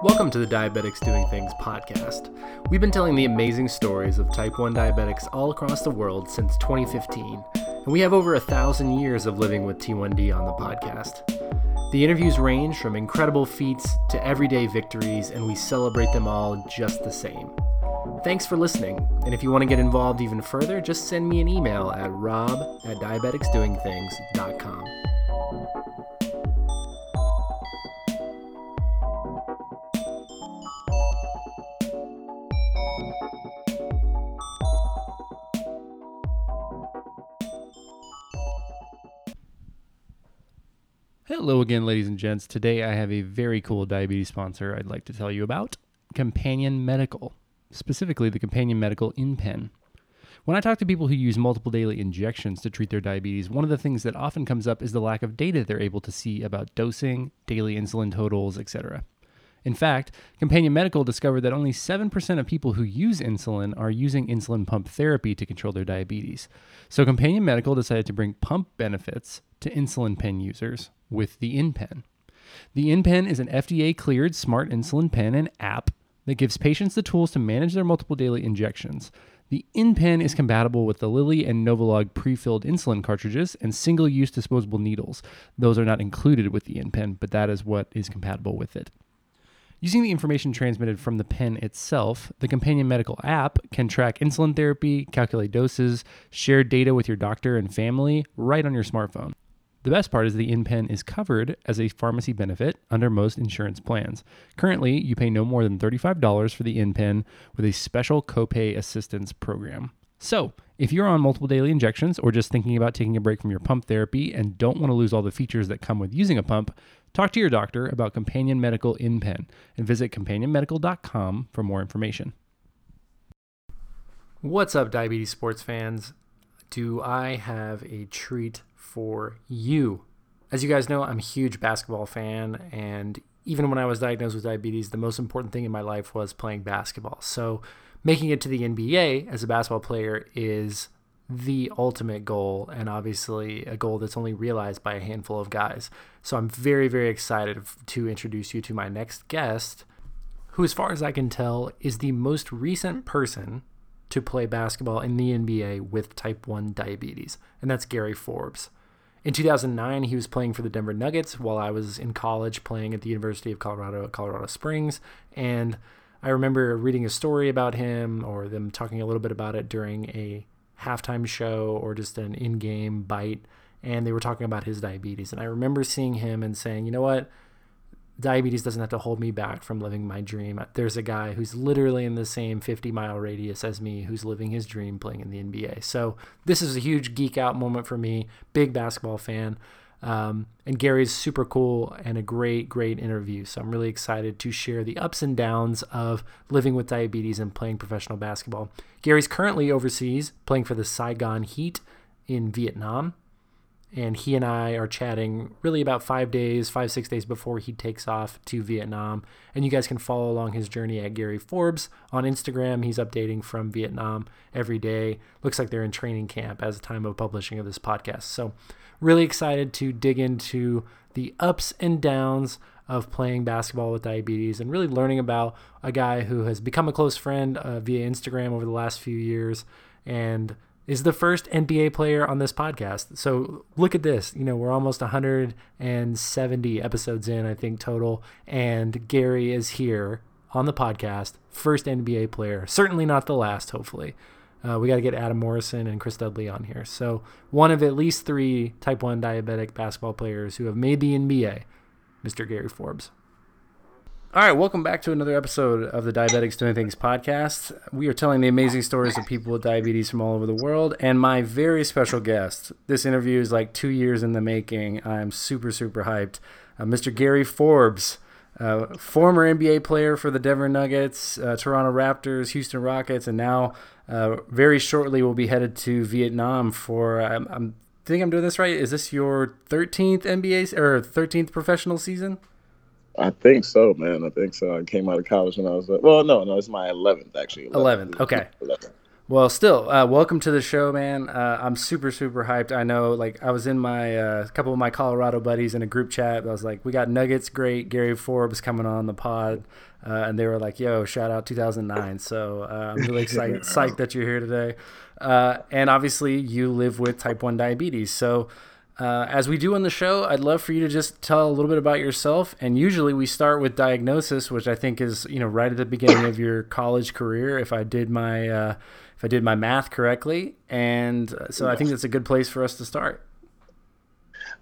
Welcome to the Diabetics Doing Things podcast. We've been telling the amazing stories of type 1 diabetics all across the world since 2015, and we have over a thousand years of living with T1D on the podcast. The interviews range from incredible feats to everyday victories, and we celebrate them all just the same. Thanks for listening, and if you want to get involved even further, just send me an email at rob at diabeticsdoingthings.com. Hello again, ladies and gents. Today I have a very cool diabetes sponsor I'd like to tell you about Companion Medical, specifically the Companion Medical InPen. When I talk to people who use multiple daily injections to treat their diabetes, one of the things that often comes up is the lack of data they're able to see about dosing, daily insulin totals, etc. In fact, Companion Medical discovered that only 7% of people who use insulin are using insulin pump therapy to control their diabetes. So, Companion Medical decided to bring pump benefits to insulin pen users with the InPen. The InPen is an FDA cleared smart insulin pen and app that gives patients the tools to manage their multiple daily injections. The InPen is compatible with the Lilly and Novolog pre-filled insulin cartridges and single-use disposable needles. Those are not included with the InPen, but that is what is compatible with it. Using the information transmitted from the pen itself, the companion medical app can track insulin therapy, calculate doses, share data with your doctor and family right on your smartphone. The best part is the InPen is covered as a pharmacy benefit under most insurance plans. Currently, you pay no more than $35 for the InPen with a special copay assistance program. So, if you're on multiple daily injections or just thinking about taking a break from your pump therapy and don't want to lose all the features that come with using a pump, talk to your doctor about Companion Medical InPen and visit companionmedical.com for more information. What's up, diabetes sports fans? Do I have a treat for you? As you guys know, I'm a huge basketball fan, and even when I was diagnosed with diabetes, the most important thing in my life was playing basketball. So, making it to the NBA as a basketball player is the ultimate goal, and obviously a goal that's only realized by a handful of guys. So, I'm very, very excited to introduce you to my next guest, who, as far as I can tell, is the most recent person to play basketball in the NBA with type 1 diabetes, and that's Gary Forbes. In 2009, he was playing for the Denver Nuggets while I was in college playing at the University of Colorado at Colorado Springs. And I remember reading a story about him or them talking a little bit about it during a halftime show or just an in game bite. And they were talking about his diabetes. And I remember seeing him and saying, you know what? Diabetes doesn't have to hold me back from living my dream. There's a guy who's literally in the same 50 mile radius as me who's living his dream playing in the NBA. So this is a huge geek out moment for me. Big basketball fan. Um, and Gary's super cool and a great, great interview. So I'm really excited to share the ups and downs of living with diabetes and playing professional basketball. Gary's currently overseas playing for the Saigon Heat in Vietnam and he and I are chatting really about five days, five, six days before he takes off to Vietnam. And you guys can follow along his journey at Gary Forbes on Instagram. He's updating from Vietnam every day. Looks like they're in training camp as the time of publishing of this podcast. So, really excited to dig into the ups and downs of playing basketball with diabetes and really learning about a guy who has become a close friend uh, via Instagram over the last few years and is the first NBA player on this podcast. So look at this. You know, we're almost 170 episodes in, I think, total. And Gary is here on the podcast, first NBA player. Certainly not the last, hopefully. Uh, we got to get Adam Morrison and Chris Dudley on here. So one of at least three type 1 diabetic basketball players who have made the NBA, Mr. Gary Forbes. All right, welcome back to another episode of the Diabetics Doing Things podcast. We are telling the amazing stories of people with diabetes from all over the world, and my very special guest. This interview is like two years in the making. I'm super, super hyped. Uh, Mr. Gary Forbes, uh, former NBA player for the Denver Nuggets, uh, Toronto Raptors, Houston Rockets, and now uh, very shortly will be headed to Vietnam for. I'm, I'm think I'm doing this right. Is this your 13th NBA or 13th professional season? I think so, man. I think so. I came out of college when I was uh, well, no, no, it's my eleventh actually. 11th. Okay. 11th. Well, still, uh, welcome to the show, man. Uh, I'm super, super hyped. I know, like, I was in my uh, couple of my Colorado buddies in a group chat. I was like, we got Nuggets, great. Gary Forbes coming on the pod, uh, and they were like, "Yo, shout out 2009." So uh, I'm really excited, psyched that you're here today. Uh, and obviously, you live with type one diabetes. So, as we do on the show, I'd love for you to just tell a little bit about yourself. And usually, we start with diagnosis, which I think is, you know, right at the beginning of your college career. If I did my if I did my math correctly. And uh, so I think that's a good place for us to start.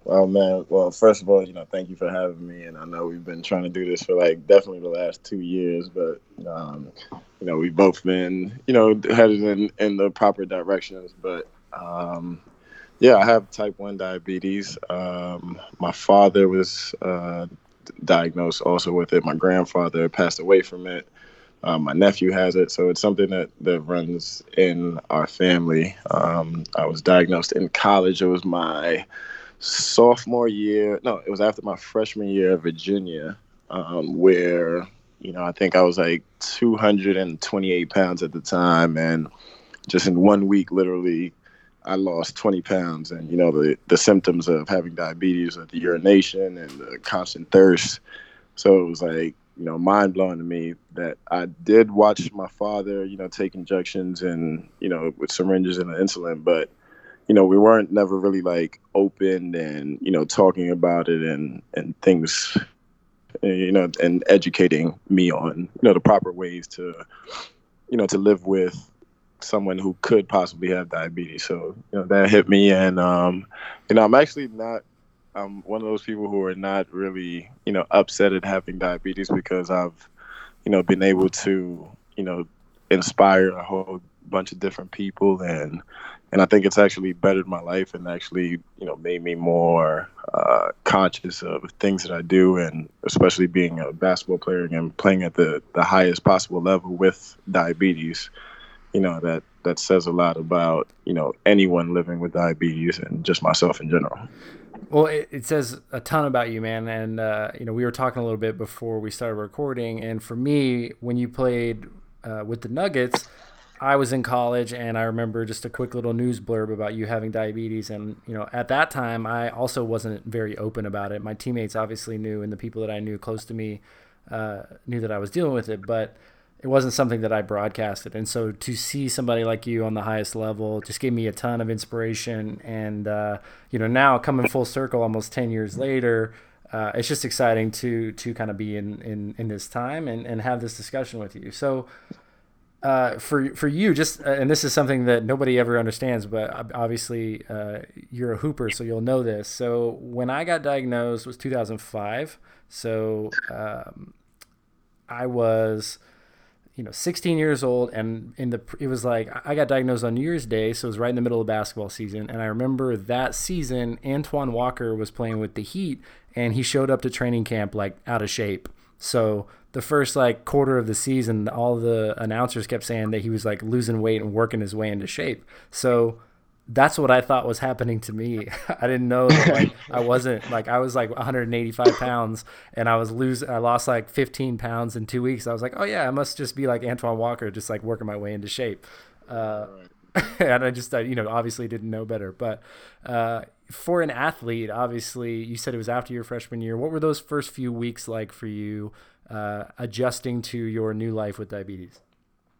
Well, man. Well, first of all, you know, thank you for having me. And I know we've been trying to do this for like definitely the last two years, but um, you know, we've both been, you know, headed in in the proper directions. But um, yeah, I have type one diabetes. Um, my father was uh, diagnosed also with it. My grandfather passed away from it. Um, my nephew has it, so it's something that, that runs in our family. Um, I was diagnosed in college. It was my sophomore year. No, it was after my freshman year at Virginia, um, where you know I think I was like 228 pounds at the time, and just in one week, literally, I lost 20 pounds. And you know the the symptoms of having diabetes, of the urination and the constant thirst. So it was like you know mind blowing to me that I did watch my father, you know, take injections and you know with syringes and insulin, but you know we weren't never really like open and you know talking about it and and things, you know, and educating me on you know the proper ways to you know to live with someone who could possibly have diabetes. So you know that hit me, and um, you know I'm actually not I'm one of those people who are not really, you know, upset at having diabetes because I've, you know, been able to, you know, inspire a whole bunch of different people. And and I think it's actually bettered my life and actually, you know, made me more uh, conscious of things that I do and especially being a basketball player and playing at the, the highest possible level with diabetes, you know, that that says a lot about, you know, anyone living with diabetes and just myself in general. Well, it, it, says a ton about you, man. And, uh, you know, we were talking a little bit before we started recording. And for me, when you played uh, with the Nuggets, I was in college and I remember just a quick little news blurb about you having diabetes. And, you know, at that time, I also wasn't very open about it. My teammates obviously knew, and the people that I knew close to me uh, knew that I was dealing with it. But, it wasn't something that I broadcasted. And so to see somebody like you on the highest level just gave me a ton of inspiration. And, uh, you know, now coming full circle almost 10 years later, uh, it's just exciting to, to kind of be in, in, in this time and, and have this discussion with you. So, uh, for for you, just uh, and this is something that nobody ever understands, but obviously uh, you're a hooper, so you'll know this. So when I got diagnosed was 2005. So um, I was you know 16 years old and in the it was like i got diagnosed on new year's day so it was right in the middle of basketball season and i remember that season antoine walker was playing with the heat and he showed up to training camp like out of shape. So the first like quarter of the season all the announcers kept saying that he was like losing weight and working his way into shape. So that's what I thought was happening to me. I didn't know that like I wasn't like I was like 185 pounds and I was losing. I lost like 15 pounds in two weeks. I was like, oh yeah, I must just be like Antoine Walker, just like working my way into shape. Uh, and I just I, you know obviously didn't know better, but uh, for an athlete, obviously you said it was after your freshman year. What were those first few weeks like for you, uh, adjusting to your new life with diabetes?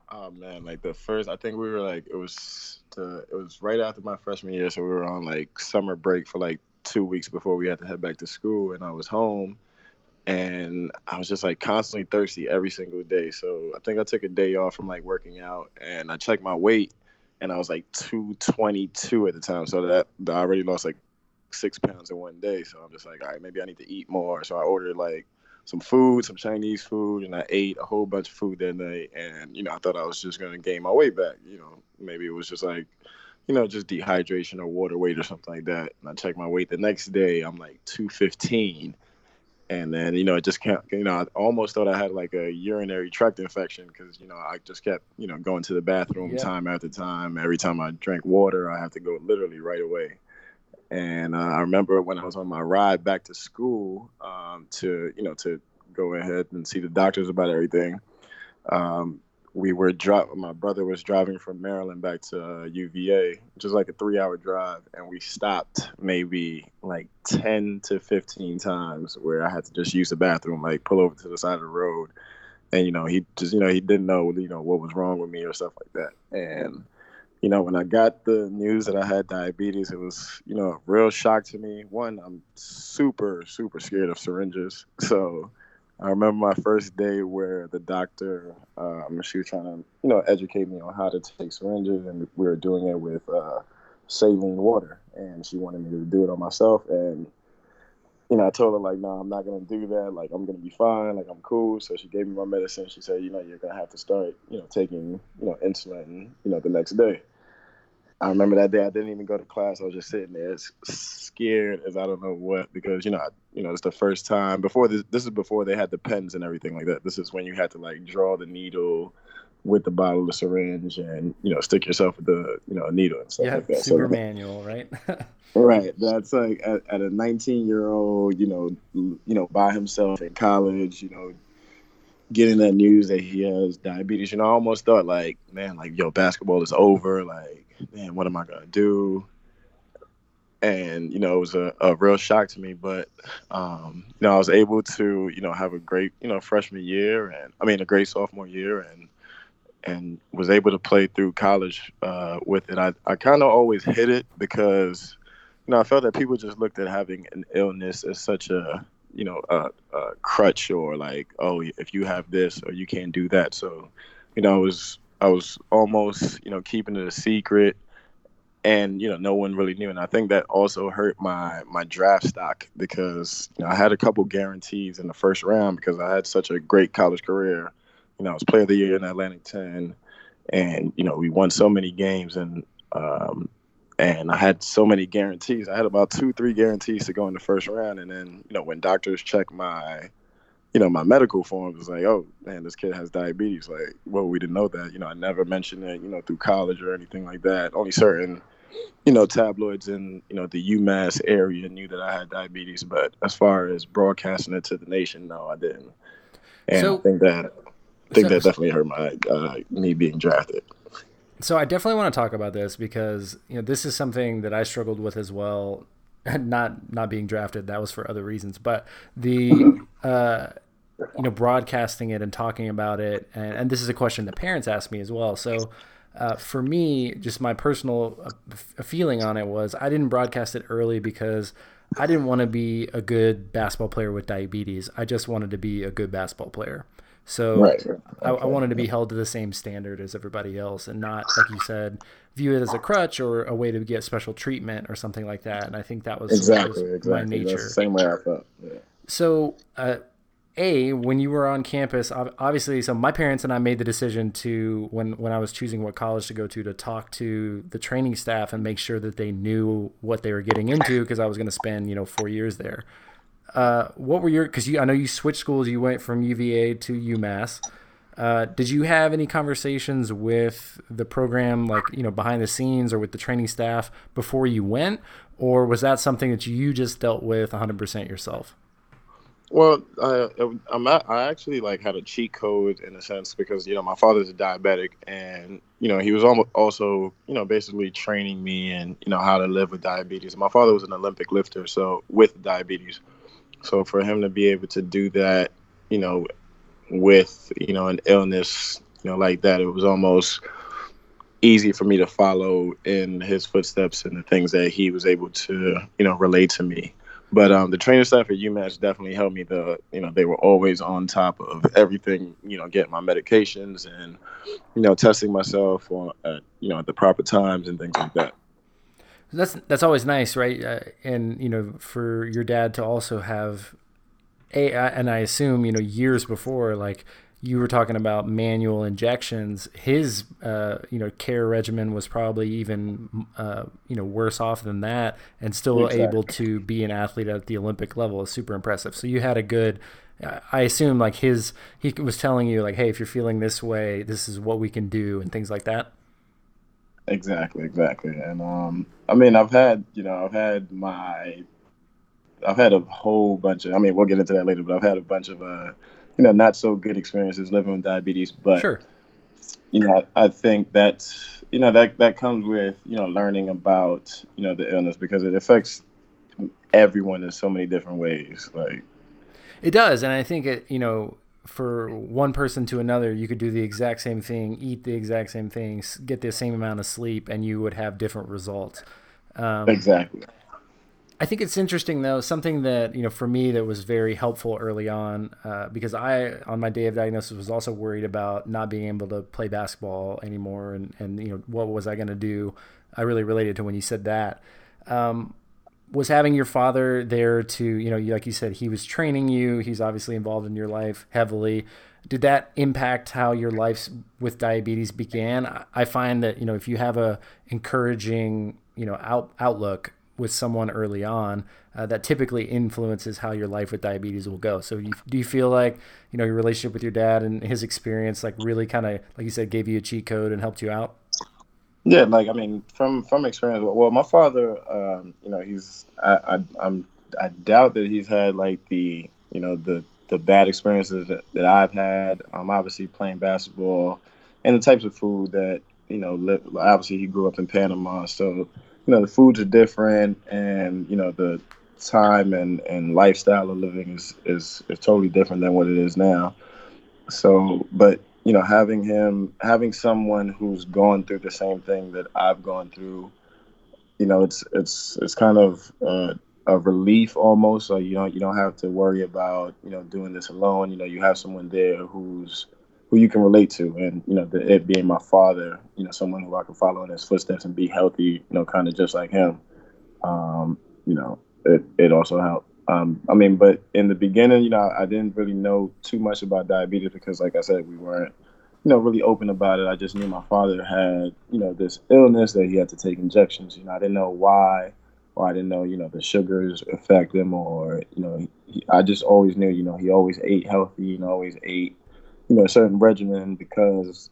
Oh man, like the first, I think we were like it was the it was right after my freshman year, so we were on like summer break for like two weeks before we had to head back to school, and I was home, and I was just like constantly thirsty every single day. So I think I took a day off from like working out, and I checked my weight, and I was like two twenty two at the time, so that I already lost like six pounds in one day. So I'm just like, all right, maybe I need to eat more. So I ordered like some food, some Chinese food, and I ate a whole bunch of food that night. And you know, I thought I was just gonna gain my weight back. You know, maybe it was just like, you know, just dehydration or water weight or something like that. And I checked my weight the next day. I'm like 215. And then, you know, it just can't, you know, I almost thought I had like a urinary tract infection because, you know, I just kept, you know, going to the bathroom yeah. time after time. Every time I drank water, I have to go literally right away. And uh, I remember when I was on my ride back to school um, to, you know, to go ahead and see the doctors about everything. Um, we were driving. My brother was driving from Maryland back to uh, UVA, which is like a three-hour drive, and we stopped maybe like ten to fifteen times where I had to just use the bathroom, like pull over to the side of the road, and you know he just you know he didn't know you know what was wrong with me or stuff like that, and you know when I got the news that I had diabetes, it was you know a real shock to me. One, I'm super super scared of syringes, so I remember my first day where the doctor, um, she was trying to, you know, educate me on how to take syringes, and we were doing it with uh, saline water, and she wanted me to do it on myself, and you know, I told her like, no, I'm not gonna do that. Like, I'm gonna be fine. Like, I'm cool. So she gave me my medicine. She said, you know, you're gonna have to start, you know, taking, you know, insulin, you know, the next day. I remember that day I didn't even go to class. I was just sitting there scared as I don't know what because you know I, you know it's the first time before this. This is before they had the pens and everything like that. This is when you had to like draw the needle with the bottle of the syringe and you know stick yourself with the you know a needle and stuff yeah, like that. Super so, manual, right? right. That's like at, at a 19 year old, you know, you know, by himself in college, you know, getting that news that he has diabetes. You know, I almost thought like, man, like yo, basketball is over. Like man, what am I gonna do? And you know, it was a, a real shock to me. But um, you know, I was able to you know have a great you know freshman year, and I mean a great sophomore year, and and was able to play through college uh, with it. I I kind of always hid it because you know I felt that people just looked at having an illness as such a you know a, a crutch or like oh if you have this or you can't do that. So you know, I was I was almost, you know, keeping it a secret, and you know, no one really knew. And I think that also hurt my my draft stock because you know I had a couple guarantees in the first round because I had such a great college career. You know, I was Player of the Year in Atlantic Ten, and you know, we won so many games, and um, and I had so many guarantees. I had about two, three guarantees to go in the first round, and then you know, when doctors check my you know, my medical forms was like, oh man, this kid has diabetes. Like, well, we didn't know that. You know, I never mentioned it, you know, through college or anything like that. Only certain, you know, tabloids in, you know, the UMass area knew that I had diabetes. But as far as broadcasting it to the nation, no, I didn't. And so, I think that think so, that definitely hurt my uh, me being drafted. So I definitely want to talk about this because you know this is something that I struggled with as well. Not not being drafted that was for other reasons, but the uh, you know broadcasting it and talking about it and, and this is a question that parents ask me as well so uh, for me just my personal uh, feeling on it was i didn't broadcast it early because i didn't want to be a good basketball player with diabetes i just wanted to be a good basketball player so right. okay. I, I, wanted to be held to the same standard as everybody else and not like you said view it as a crutch or a way to get special treatment or something like that and i think that was exactly, was exactly. my nature same way i felt yeah. so uh, a when you were on campus obviously so my parents and i made the decision to when when i was choosing what college to go to to talk to the training staff and make sure that they knew what they were getting into because i was going to spend you know four years there uh, what were your because you i know you switched schools you went from uva to umass. Uh, did you have any conversations with the program like you know behind the scenes or with the training staff before you went? Or was that something that you just dealt with 100% yourself? Well, I, I'm at, I actually like had a cheat code in a sense because you know my father's a diabetic and you know he was almost also you know basically training me and you know how to live with diabetes. My father was an Olympic lifter, so with diabetes, so for him to be able to do that, you know, with you know an illness, you know like that, it was almost easy for me to follow in his footsteps and the things that he was able to you know relate to me. But um, the training staff at UMass definitely helped me. The you know they were always on top of everything. You know, getting my medications and you know testing myself on at you know at the proper times and things like that. That's that's always nice, right? Uh, and you know, for your dad to also have a, and I assume you know years before, like you were talking about manual injections. His, uh, you know, care regimen was probably even, uh, you know, worse off than that, and still exactly. able to be an athlete at the Olympic level is super impressive. So you had a good. I assume like his, he was telling you like, hey, if you're feeling this way, this is what we can do, and things like that. Exactly, exactly, and um, I mean, I've had, you know, I've had my, I've had a whole bunch of. I mean, we'll get into that later, but I've had a bunch of uh you know not so good experiences living with diabetes but sure you know, I, I think that you know that that comes with you know learning about you know the illness because it affects everyone in so many different ways. Like it does, and I think it you know for one person to another, you could do the exact same thing, eat the exact same things, get the same amount of sleep, and you would have different results. Um, exactly. I think it's interesting though. Something that you know for me that was very helpful early on uh, because I on my day of diagnosis was also worried about not being able to play basketball anymore and and you know what was I going to do. I really related to when you said that. Um, was having your father there to you know like you said he was training you. He's obviously involved in your life heavily. Did that impact how your life with diabetes began? I find that you know if you have a encouraging you know out, outlook with someone early on, uh, that typically influences how your life with diabetes will go. So, you, do you feel like you know your relationship with your dad and his experience, like really kind of, like you said, gave you a cheat code and helped you out? Yeah, like I mean, from from experience. Well, my father, um, you know, he's I, I I'm I doubt that he's had like the you know the the bad experiences that, that I've had. Um, obviously playing basketball and the types of food that you know. Li- obviously, he grew up in Panama, so you know the foods are different and you know the time and, and lifestyle of living is, is is totally different than what it is now so but you know having him having someone who's gone through the same thing that i've gone through you know it's it's it's kind of uh, a relief almost so you don't you don't have to worry about you know doing this alone you know you have someone there who's who you can relate to, and you know, the, it being my father, you know, someone who I can follow in his footsteps and be healthy, you know, kind of just like him. Um, you know, it it also helped. Um, I mean, but in the beginning, you know, I didn't really know too much about diabetes because, like I said, we weren't, you know, really open about it. I just knew my father had, you know, this illness that he had to take injections. You know, I didn't know why, or I didn't know, you know, the sugars affect him, or you know, he, I just always knew, you know, he always ate healthy and always ate you know, a certain regimen because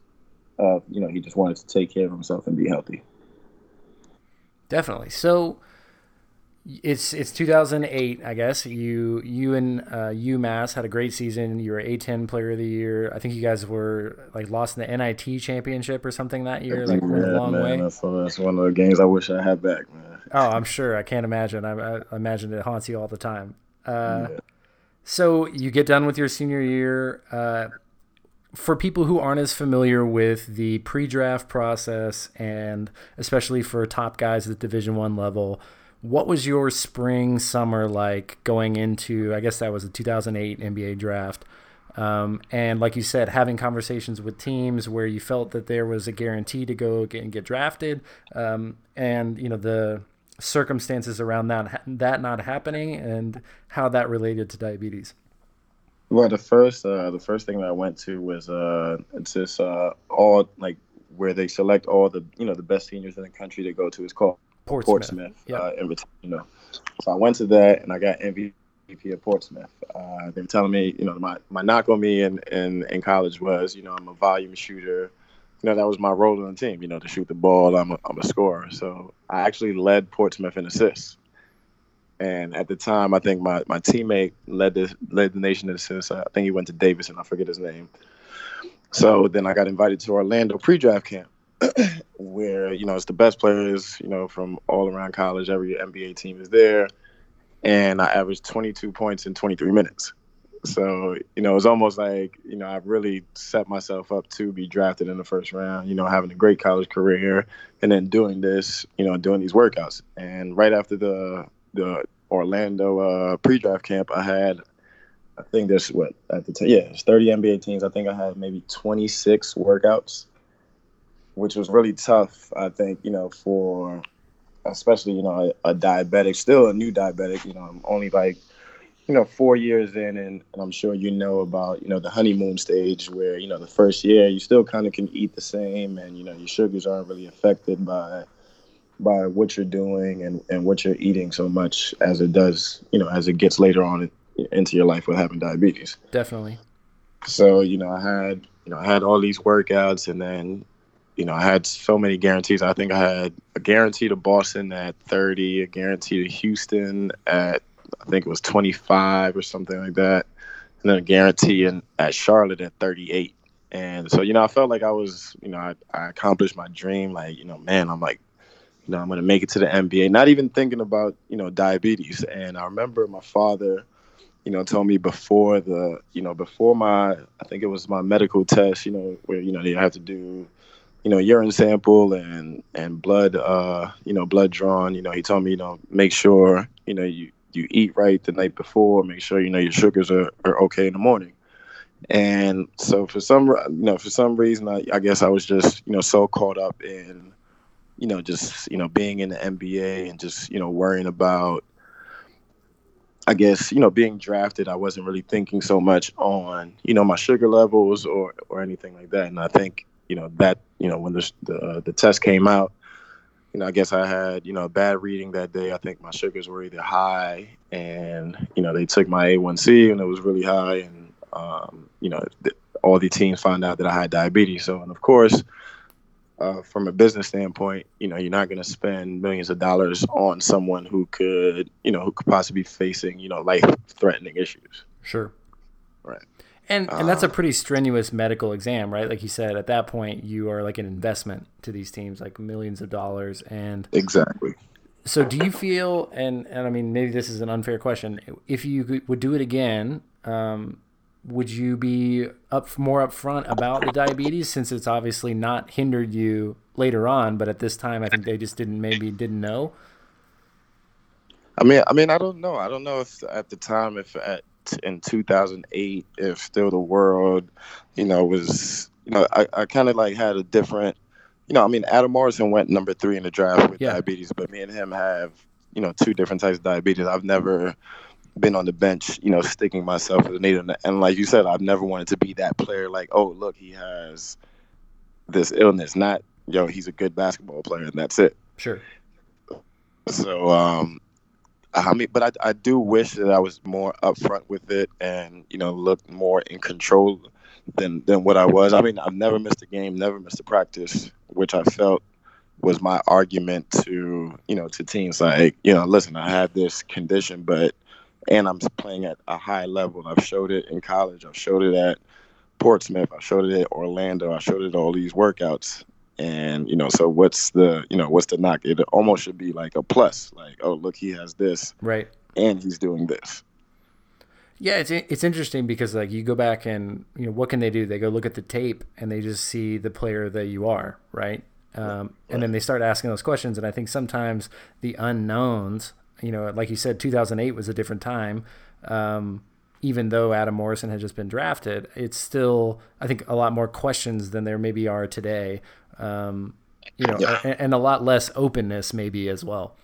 of, you know, he just wanted to take care of himself and be healthy. Definitely. So it's it's 2008, I guess. You you and uh, UMass had a great season. You were A10 Player of the Year. I think you guys were like lost in the NIT championship or something that year. Like yeah, a long man, way. That's, that's one of the games I wish I had back, man. Oh, I'm sure. I can't imagine. I, I imagine it haunts you all the time. Uh, yeah. So you get done with your senior year. Uh, for people who aren't as familiar with the pre-draft process and especially for top guys at the division one level what was your spring summer like going into i guess that was the 2008 nba draft um, and like you said having conversations with teams where you felt that there was a guarantee to go get, and get drafted um, and you know the circumstances around that that not happening and how that related to diabetes well, the first uh, the first thing that I went to was uh, it's this uh, all like where they select all the you know the best seniors in the country to go to. It's called Portsmouth, Portsmouth yep. uh, Invitational. So I went to that and I got MVP of Portsmouth. Uh, they were telling me, you know, my, my knock on me in, in, in college was, you know, I'm a volume shooter. You know, that was my role on the team, you know, to shoot the ball. I'm a, I'm a scorer. So I actually led Portsmouth in assists. And at the time, I think my, my teammate led the led the nation in assists. I think he went to Davidson. I forget his name. So then I got invited to Orlando pre-draft camp, where you know it's the best players you know from all around college. Every NBA team is there, and I averaged 22 points in 23 minutes. So you know it's almost like you know I've really set myself up to be drafted in the first round. You know having a great college career, and then doing this, you know doing these workouts. And right after the the Orlando uh, pre-draft camp, I had, I think there's what at the time, yeah, it's 30 NBA teams. I think I had maybe 26 workouts, which was really tough. I think you know for, especially you know a, a diabetic, still a new diabetic. You know, I'm only like you know, four years in, and, and, I'm sure you know about, you know, the honeymoon stage where, you know, the first year you still kind of can eat the same and, you know, your sugars aren't really affected by, by what you're doing and, and what you're eating so much as it does, you know, as it gets later on into your life with having diabetes. Definitely. So, you know, I had, you know, I had all these workouts and then, you know, I had so many guarantees. I think I had a guarantee to Boston at 30, a guarantee to Houston at, I think it was 25 or something like that. And then a guarantee in, at Charlotte at 38. And so, you know, I felt like I was, you know, I, I accomplished my dream. Like, you know, man, I'm like, you know, I'm going to make it to the NBA, not even thinking about, you know, diabetes. And I remember my father, you know, told me before the, you know, before my, I think it was my medical test, you know, where, you know, they have to do, you know, urine sample and, and blood, uh, you know, blood drawn, you know, he told me, you know, make sure, you know, you, you eat right the night before, make sure, you know, your sugars are, are okay in the morning. And so for some, you know, for some reason, I, I guess I was just, you know, so caught up in, you know, just, you know, being in the NBA and just, you know, worrying about, I guess, you know, being drafted, I wasn't really thinking so much on, you know, my sugar levels or, or anything like that. And I think, you know, that, you know, when the, the, uh, the test came out, you know, I guess I had, you know, a bad reading that day. I think my sugars were either high and, you know, they took my A1C and it was really high. And, um, you know, th- all the teams found out that I had diabetes. So, and of course, uh, from a business standpoint, you know, you're not going to spend millions of dollars on someone who could, you know, who could possibly be facing, you know, life-threatening issues. Sure. Right. And and that's a pretty strenuous medical exam, right? Like you said, at that point, you are like an investment to these teams, like millions of dollars. And exactly. So, do you feel? And and I mean, maybe this is an unfair question. If you would do it again, um, would you be up more upfront about the diabetes since it's obviously not hindered you later on but at this time i think they just didn't maybe didn't know i mean i mean i don't know i don't know if at the time if at in 2008 if still the world you know was you know i, I kind of like had a different you know i mean adam morrison went number three in the draft with yeah. diabetes but me and him have you know two different types of diabetes i've never been on the bench, you know, sticking myself as a needle And like you said, I've never wanted to be that player. Like, oh, look, he has this illness. Not, yo, he's a good basketball player, and that's it. Sure. So, um, I mean, but I, I do wish that I was more upfront with it and you know looked more in control than than what I was. I mean, I've never missed a game, never missed a practice, which I felt was my argument to you know to teams like you know listen, I have this condition, but and I'm playing at a high level. I've showed it in college. I've showed it at Portsmouth. I showed it at Orlando. I showed it at all these workouts. And you know, so what's the you know what's the knock? It almost should be like a plus. Like, oh, look, he has this, right? And he's doing this. Yeah, it's it's interesting because like you go back and you know what can they do? They go look at the tape and they just see the player that you are, right? Um, and then they start asking those questions. And I think sometimes the unknowns you know, like you said, 2008 was a different time. Um, even though Adam Morrison had just been drafted, it's still, I think, a lot more questions than there maybe are today. Um, you know, yeah. and, and, a lot less openness maybe as well.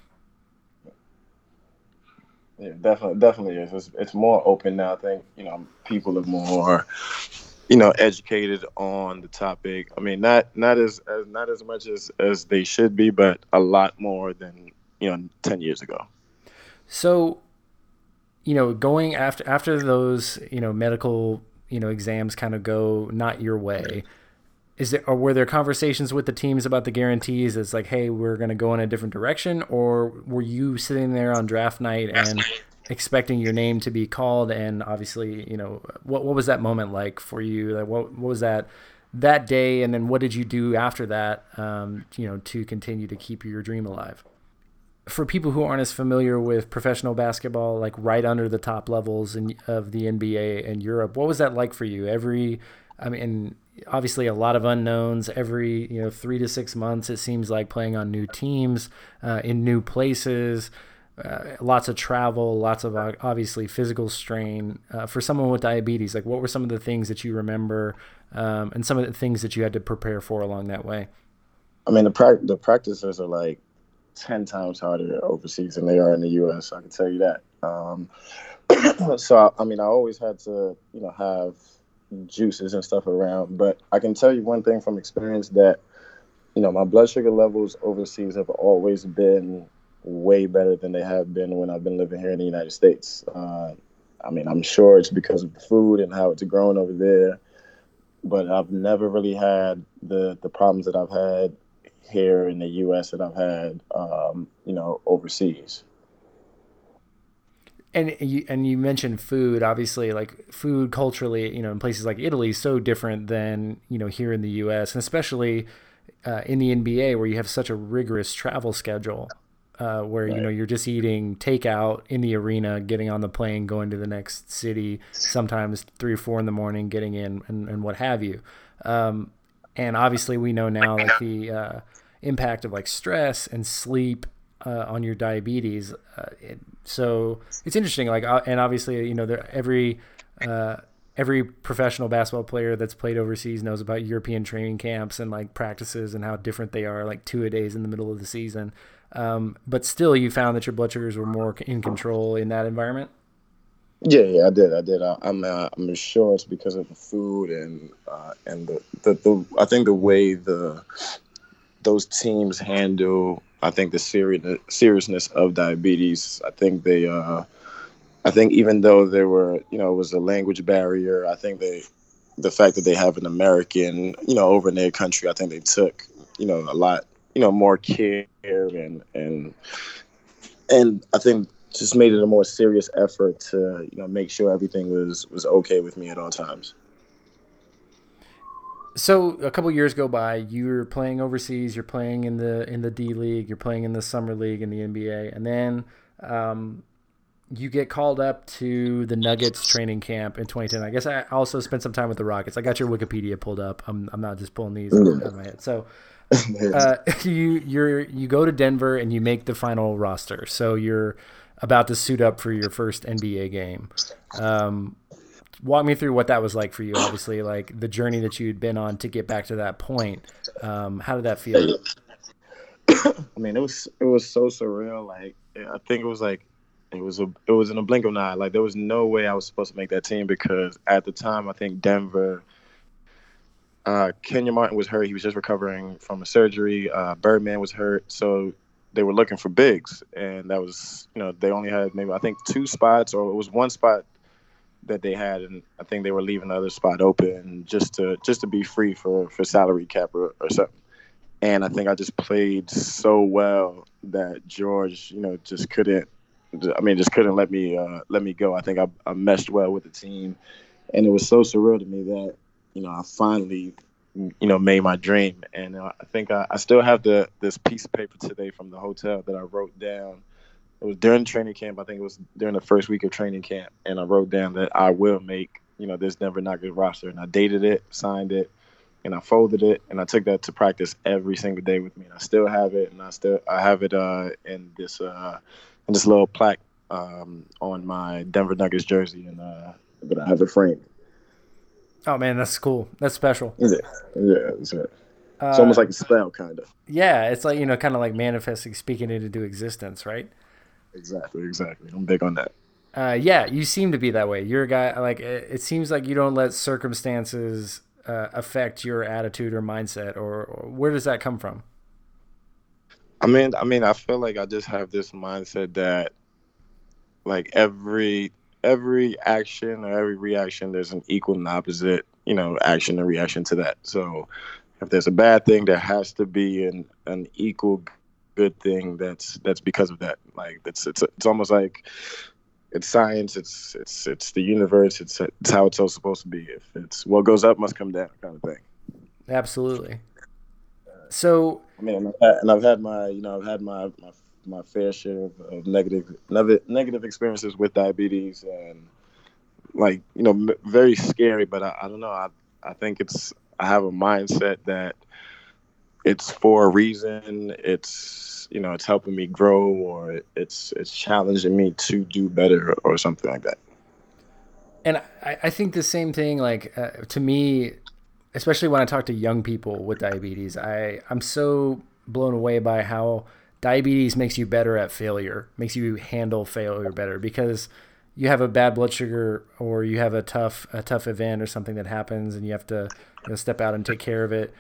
Yeah, definitely, definitely is. It's, it's more open now. I think you know people are more, you know, educated on the topic. I mean, not not as, as not as much as as they should be, but a lot more than you know ten years ago. So, you know, going after after those, you know, medical, you know, exams kind of go not your way. Is there or were there conversations with the teams about the guarantees? It's like, hey, we're going to go in a different direction, or were you sitting there on draft night and expecting your name to be called? And obviously, you know, what what was that moment like for you? Like, what what was that? that day and then what did you do after that um, you know to continue to keep your dream alive for people who aren't as familiar with professional basketball, like right under the top levels in, of the NBA and Europe, what was that like for you? Every, I mean, obviously a lot of unknowns. Every you know three to six months, it seems like playing on new teams, uh, in new places, uh, lots of travel, lots of uh, obviously physical strain. Uh, for someone with diabetes, like what were some of the things that you remember, um, and some of the things that you had to prepare for along that way? I mean, the pra- the practices are like ten times harder overseas than they are in the U.S. I can tell you that. Um, so I mean, I always had to, you know, have juices and stuff around. But I can tell you one thing from experience that, you know, my blood sugar levels overseas have always been way better than they have been when I've been living here in the United States. Uh, I mean, I'm sure it's because of the food and how it's grown over there, but I've never really had the the problems that I've had here in the U.S. that I've had, um, you know, overseas. and you and you mentioned food obviously like food culturally you know in places like italy is so different than you know here in the us and especially uh, in the nba where you have such a rigorous travel schedule uh, where right. you know you're just eating takeout in the arena getting on the plane going to the next city sometimes three or four in the morning getting in and, and what have you um, and obviously we know now like the uh, impact of like stress and sleep uh, on your diabetes. Uh, it, so it's interesting. Like, uh, and obviously, you know, there, every uh, every professional basketball player that's played overseas knows about European training camps and like practices and how different they are. Like two a days in the middle of the season. Um, but still, you found that your blood sugars were more in control in that environment. Yeah, yeah, I did. I did. I, am I'm, uh, I'm sure it's because of the food and uh, and the, the the I think the way the those teams handle I think the serious seriousness of diabetes. I think they, uh, I think even though there were, you know, it was a language barrier. I think they, the fact that they have an American, you know, over in their country, I think they took, you know, a lot, you know, more care and and and I think just made it a more serious effort to, you know, make sure everything was was okay with me at all times. So a couple years go by you're playing overseas you're playing in the in the d league you're playing in the summer league in the nba and then um, you get called up to the nuggets training camp in 2010 i guess i also spent some time with the rockets. I got your wikipedia pulled up. I'm, I'm not just pulling these out of my head. So uh, you you're you go to denver and you make the final roster. So you're about to suit up for your first nba game um, walk me through what that was like for you. Obviously, like the journey that you'd been on to get back to that point. Um, how did that feel? I mean, it was it was so surreal. Like I think it was like it was a it was in a blink of an eye. Like there was no way I was supposed to make that team because at the time I think Denver. Uh, Kenyon Martin was hurt. He was just recovering from a surgery. Uh, Birdman was hurt, so they were looking for bigs, and that was you know they only had maybe I think two spots or it was one spot that they had, and I think they were leaving the other spot open just to just to be free for for salary cap or, or something. And I think I just played so well that George, you know, just couldn't. I mean, just couldn't let me uh, let me go. I think I, I meshed well with the team, and it was so surreal to me that you know I finally you know made my dream. And I think I, I still have the this piece of paper today from the hotel that I wrote down it was during training camp. I think it was during the first week of training camp, and I wrote down that I will make you know this Denver Nuggets roster, and I dated it, signed it, and I folded it, and I took that to practice every single day with me. And I still have it, and I still I have it uh, in this uh, in this little plaque um, on my Denver Nuggets jersey, and uh, but I have it framed. Oh man, that's cool. That's special. Yeah, yeah, it's, it's almost like a spell, kind of. Yeah, it's like you know, kind of like manifesting, speaking it into existence, right? Exactly, exactly. I'm big on that. Uh, yeah, you seem to be that way. You're a guy like it, it seems like you don't let circumstances uh, affect your attitude or mindset. Or, or, where does that come from? I mean, I mean, I feel like I just have this mindset that, like every every action or every reaction, there's an equal and opposite, you know, action and reaction to that. So, if there's a bad thing, there has to be an an equal good thing that's that's because of that. Like it's it's it's almost like it's science. It's it's it's the universe. It's it's how it's all supposed to be. If it's what goes up must come down, kind of thing. Absolutely. So I mean, and I've had, and I've had my you know I've had my my, my fair share of, of negative negative experiences with diabetes and like you know very scary. But I, I don't know. I I think it's I have a mindset that it's for a reason. It's you know it's helping me grow, or it's it's challenging me to do better, or something like that. And I, I think the same thing. Like uh, to me, especially when I talk to young people with diabetes, I I'm so blown away by how diabetes makes you better at failure, makes you handle failure better because you have a bad blood sugar or you have a tough a tough event or something that happens and you have to you know, step out and take care of it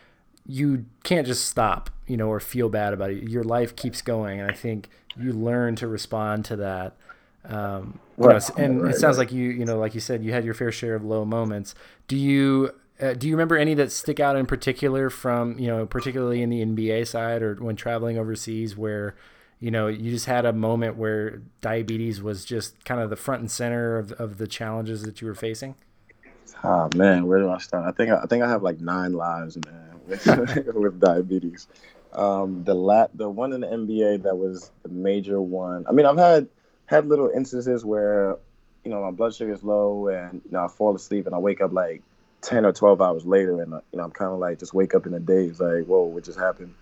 you can't just stop, you know, or feel bad about it. Your life keeps going, and I think you learn to respond to that. Um, right. know, and right, it sounds right. like you, you know, like you said, you had your fair share of low moments. Do you uh, do you remember any that stick out in particular from you know, particularly in the NBA side or when traveling overseas, where you know, you just had a moment where diabetes was just kind of the front and center of, of the challenges that you were facing? Oh man, where do I start? I think I think I have like nine lives, man, with, with diabetes. Um, the lat the one in the NBA that was the major one. I mean, I've had had little instances where you know my blood sugar is low and you know I fall asleep and I wake up like ten or twelve hours later and uh, you know I'm kind of like just wake up in a daze like whoa what just happened.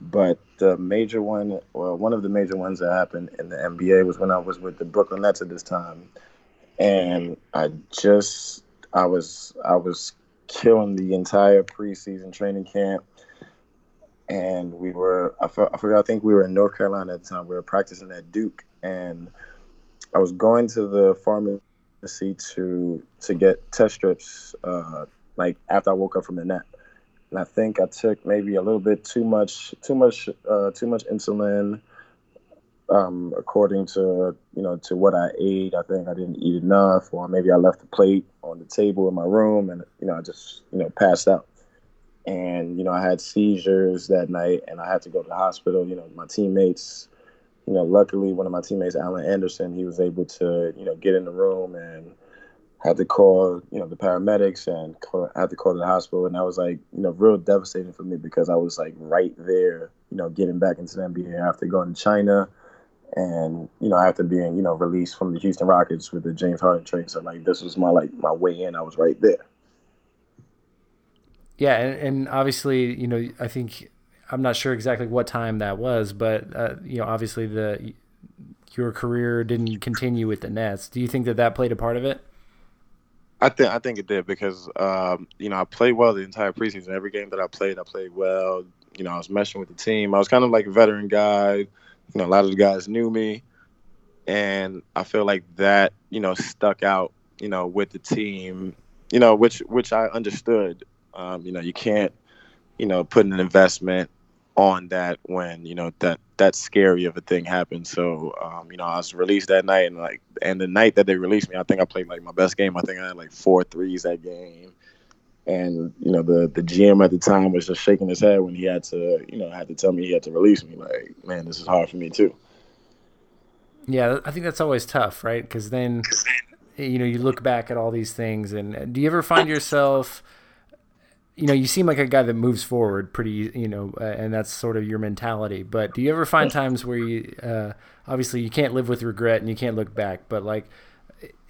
But the major one, or one of the major ones that happened in the NBA was when I was with the Brooklyn Nets at this time, and I just I was I was killing the entire preseason training camp, and we were I, I forgot I think we were in North Carolina at the time. We were practicing at Duke, and I was going to the pharmacy to to get test strips, uh, like after I woke up from the nap and I think I took maybe a little bit too much, too much, uh, too much insulin. Um, according to you know to what I ate, I think I didn't eat enough, or maybe I left the plate on the table in my room, and you know I just you know passed out. And you know I had seizures that night, and I had to go to the hospital. You know my teammates, you know luckily one of my teammates, Alan Anderson, he was able to you know get in the room and had to call, you know, the paramedics and call, had to call the hospital, and that was like, you know, real devastating for me because I was like right there, you know, getting back into the NBA after going to China, and you know, after being, you know, released from the Houston Rockets with the James Harden trade. So like, this was my like my way in. I was right there. Yeah, and, and obviously, you know, I think I'm not sure exactly what time that was, but uh, you know, obviously the your career didn't continue with the Nets. Do you think that that played a part of it? I think I think it did because um, you know I played well the entire preseason. Every game that I played, I played well. You know, I was meshing with the team. I was kind of like a veteran guy. You know, a lot of the guys knew me, and I feel like that you know stuck out. You know, with the team. You know, which which I understood. Um, you know, you can't you know put an investment on that when you know that that scary of a thing happened. So um, you know, I was released that night, and like, and the night that they released me, I think I played like my best game. I think I had like four threes that game, and you know, the the GM at the time was just shaking his head when he had to, you know, had to tell me he had to release me. Like, man, this is hard for me too. Yeah, I think that's always tough, right? Because then, you know, you look back at all these things, and do you ever find yourself? You know, you seem like a guy that moves forward pretty, you know, uh, and that's sort of your mentality. But do you ever find times where you, uh, obviously, you can't live with regret and you can't look back, but like,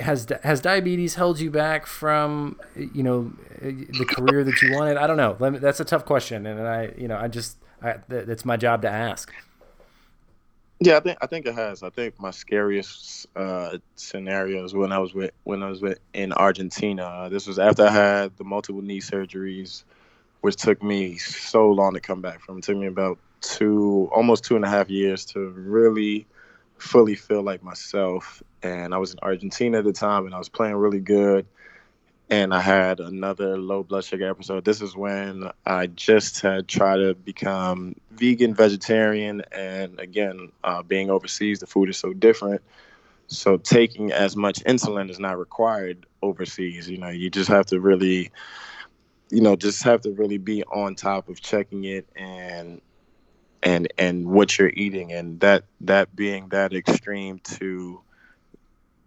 has has diabetes held you back from, you know, the career that you wanted? I don't know. Let me, that's a tough question, and I, you know, I just, I, that's my job to ask. Yeah, I think I think it has. I think my scariest uh, scenarios when I was with when I was with in Argentina. This was after I had the multiple knee surgeries, which took me so long to come back from. It took me about two, almost two and a half years to really fully feel like myself. And I was in Argentina at the time, and I was playing really good and I had another low blood sugar episode. This is when I just had tried to become vegan, vegetarian, and again, uh, being overseas, the food is so different. So taking as much insulin is not required overseas. You know, you just have to really, you know, just have to really be on top of checking it and and and what you're eating, and that that being that extreme to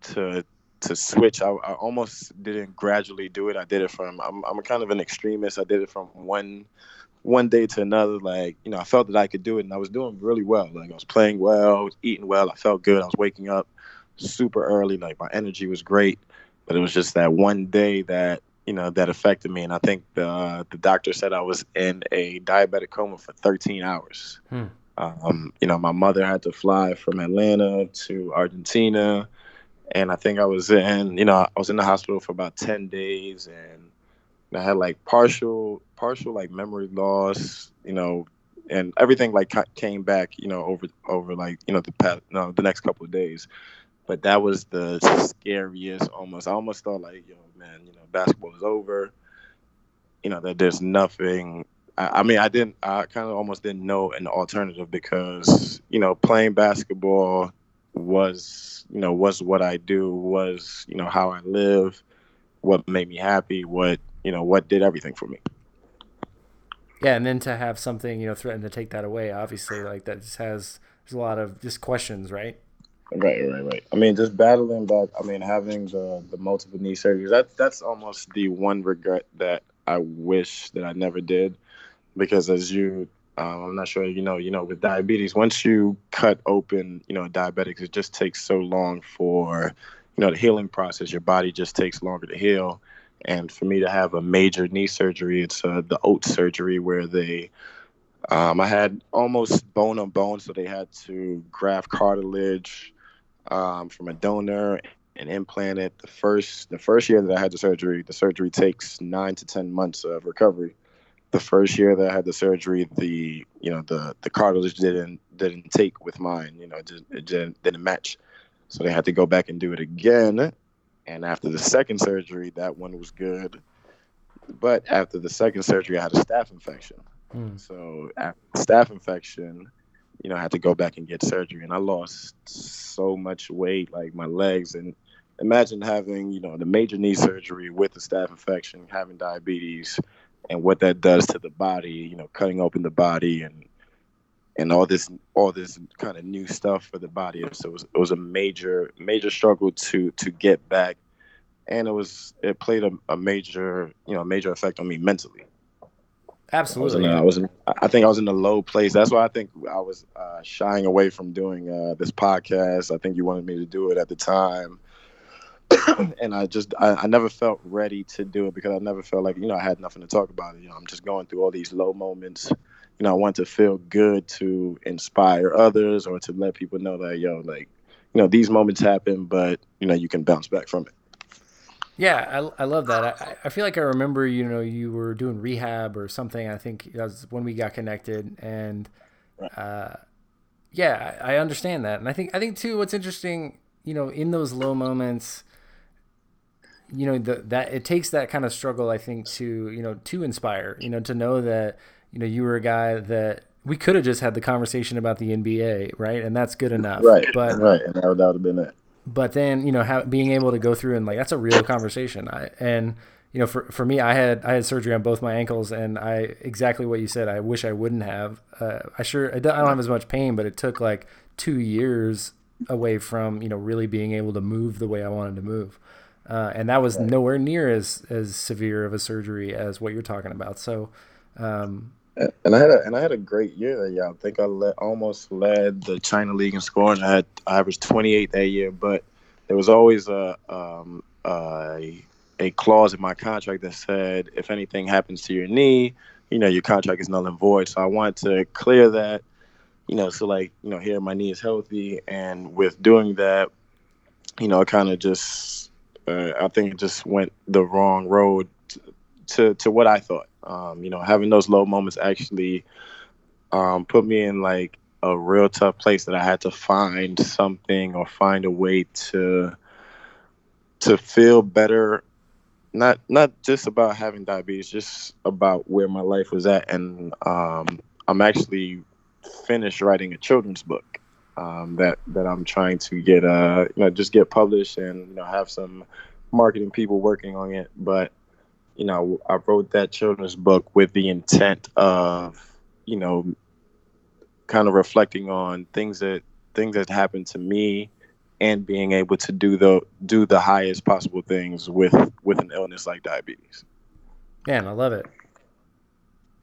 to to switch. I, I, almost didn't gradually do it. I did it from. I'm I'm kind of an extremist. I did it from one one day to another. Like you know, I felt that I could do it, and I was doing really well. Like I was playing well, I was eating well. I felt good. I was waking up super early. Like my energy was great, but it was just that one day that you know that affected me. And I think the uh, the doctor said I was in a diabetic coma for 13 hours. Hmm. Um, you know, my mother had to fly from Atlanta to Argentina and I think I was in, you know, I was in the hospital for about ten days, and I had like partial, partial like memory loss, you know, and everything like came back, you know, over over like you know the past, no, the next couple of days. But that was the scariest. Almost, I almost thought like, yo, man, you know, basketball is over. You know that there's nothing. I, I mean, I didn't. I kind of almost didn't know an alternative because you know playing basketball was you know was what I do was you know how I live, what made me happy, what you know what did everything for me. Yeah, and then to have something you know threaten to take that away, obviously like that just has there's a lot of just questions, right? Right, right, right. I mean, just battling back. I mean, having the the multiple knee surgeries. That that's almost the one regret that I wish that I never did, because as you, um, I'm not sure you know, you know, with diabetes, once you cut open, you know, diabetics, it just takes so long for, you know, the healing process. Your body just takes longer to heal, and for me to have a major knee surgery, it's uh, the OATS surgery where they um, I had almost bone on bone, so they had to graft cartilage um, from a donor and implant it. The first the first year that I had the surgery, the surgery takes nine to ten months of recovery. The first year that I had the surgery, the you know the the cartilage didn't didn't take with mine. You know, it, just, it didn't, didn't match, so they had to go back and do it again. And after the second surgery, that one was good. But after the second surgery, I had a staph infection. Mm. So after staph infection, you know, I had to go back and get surgery, and I lost so much weight, like my legs. And imagine having, you know, the major knee surgery with the staph infection, having diabetes, and what that does to the body. You know, cutting open the body and and all this all this kind of new stuff for the body. So it was, it was a major major struggle to to get back, and it was it played a, a major you know a major effect on me mentally. Absolutely. I was, in, I was in, I think I was in a low place. That's why I think I was uh, shying away from doing uh, this podcast. I think you wanted me to do it at the time. and I just, I, I, never felt ready to do it because I never felt like, you know, I had nothing to talk about. You know, I'm just going through all these low moments. You know, I want to feel good to inspire others or to let people know that, yo, like, you know, these moments happen, but, you know, you can bounce back from it. Yeah, I, I love that. I, I feel like I remember, you know, you were doing rehab or something. I think that was when we got connected, and uh, yeah, I understand that. And I think I think too, what's interesting, you know, in those low moments, you know, the, that it takes that kind of struggle, I think, to you know, to inspire, you know, to know that you know you were a guy that we could have just had the conversation about the NBA, right? And that's good enough. Right. But right, and that would have been it but then you know how, being able to go through and like that's a real conversation I, and you know for, for me i had i had surgery on both my ankles and i exactly what you said i wish i wouldn't have uh, i sure I don't, I don't have as much pain but it took like two years away from you know really being able to move the way i wanted to move uh, and that was right. nowhere near as as severe of a surgery as what you're talking about so um, and I had a and I had a great year that year. I think I led, almost led the China League in scoring. I had I averaged 28 that year, but there was always a um, a, a clause in my contract that said if anything happens to your knee, you know your contract is null and void. So I wanted to clear that. You know, so like you know here my knee is healthy, and with doing that, you know, it kind of just uh, I think it just went the wrong road to, to, to what I thought. Um, you know, having those low moments actually um, put me in like a real tough place that I had to find something or find a way to to feel better. Not not just about having diabetes, just about where my life was at, and um, I'm actually finished writing a children's book um, that that I'm trying to get uh you know just get published and you know have some marketing people working on it, but you know, I wrote that children's book with the intent of, you know, kind of reflecting on things that things that happened to me and being able to do the do the highest possible things with with an illness like diabetes. Man, I love it.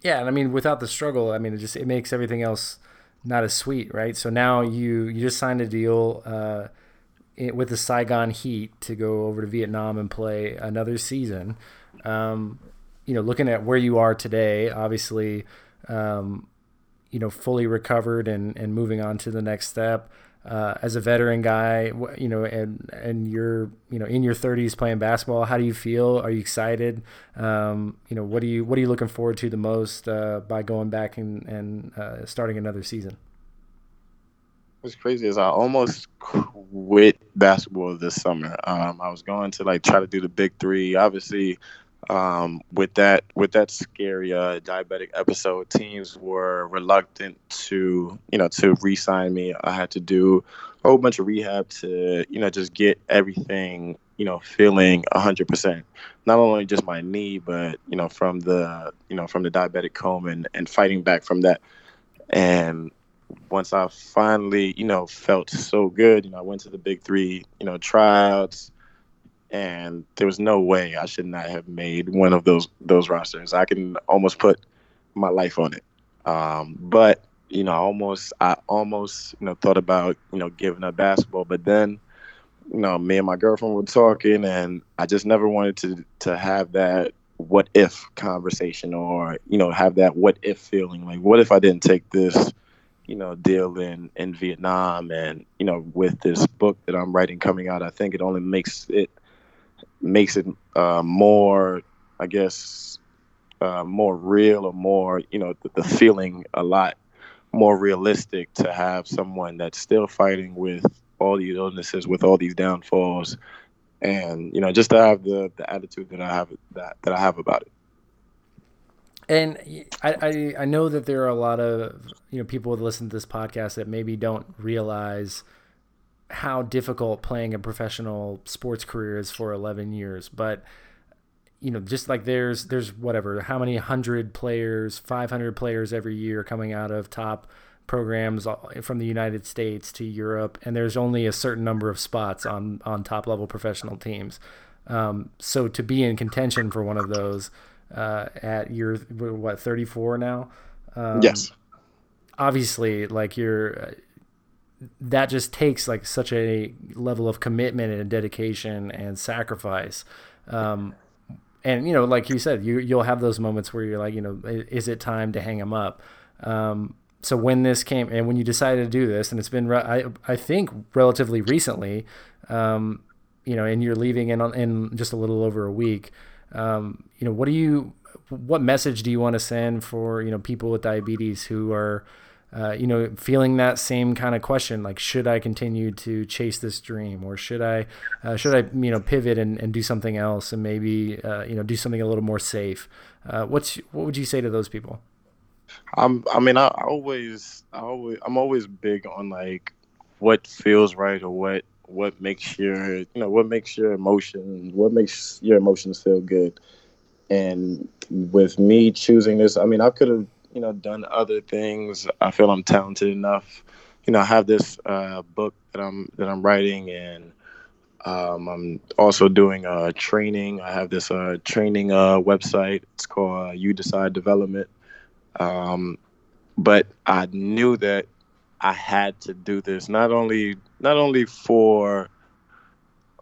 Yeah, and I mean without the struggle, I mean it just it makes everything else not as sweet, right? So now you you just signed a deal uh, with the Saigon Heat to go over to Vietnam and play another season. Um, you know, looking at where you are today, obviously, um, you know, fully recovered and, and moving on to the next step. Uh, as a veteran guy, you know, and and you're you know in your 30s playing basketball. How do you feel? Are you excited? Um, you know, what do you what are you looking forward to the most uh, by going back and and uh, starting another season? What's crazy is I almost quit basketball this summer. Um, I was going to like try to do the big three. Obviously, um, with that with that scary uh, diabetic episode, teams were reluctant to you know to re-sign me. I had to do a whole bunch of rehab to you know just get everything you know feeling hundred percent. Not only just my knee, but you know from the you know from the diabetic coma and, and fighting back from that. And once I finally, you know, felt so good, you know, I went to the big three, you know, tryouts, and there was no way I should not have made one of those those rosters. I can almost put my life on it. Um, but you know, almost I almost you know thought about you know giving up basketball, but then you know me and my girlfriend were talking, and I just never wanted to to have that what if conversation or you know have that what if feeling like what if I didn't take this you know deal in in Vietnam and you know with this book that I'm writing coming out I think it only makes it makes it uh, more I guess uh, more real or more you know the, the feeling a lot more realistic to have someone that's still fighting with all these illnesses with all these downfalls and you know just to have the the attitude that I have that that I have about it. And I, I, I know that there are a lot of you know people that listen to this podcast that maybe don't realize how difficult playing a professional sports career is for 11 years, but you know just like there's there's whatever how many hundred players 500 players every year coming out of top programs from the United States to Europe, and there's only a certain number of spots on on top level professional teams. Um, so to be in contention for one of those uh, at your what 34 now, um, yes, obviously like you're that just takes like such a level of commitment and dedication and sacrifice. Um, and you know, like you said, you you'll have those moments where you're like, you know, is it time to hang them up? Um, so when this came and when you decided to do this, and it's been I I think relatively recently, um, you know, and you're leaving in in just a little over a week. Um, you know, what do you what message do you want to send for you know people with diabetes who are uh, you know, feeling that same kind of question, like, should I continue to chase this dream, or should I, uh, should I, you know, pivot and, and do something else, and maybe, uh, you know, do something a little more safe? Uh, what's what would you say to those people? I'm. I mean, I, always, I always, I'm always big on like what feels right or what what makes your, you know, what makes your emotion, what makes your emotions feel good. And with me choosing this, I mean, I could have, you know, done other things. I feel I'm talented enough. You know, I have this uh, book that I'm that I'm writing, and um, I'm also doing a training. I have this uh, training uh, website. It's called uh, You Decide Development um, but I knew that I had to do this not only not only for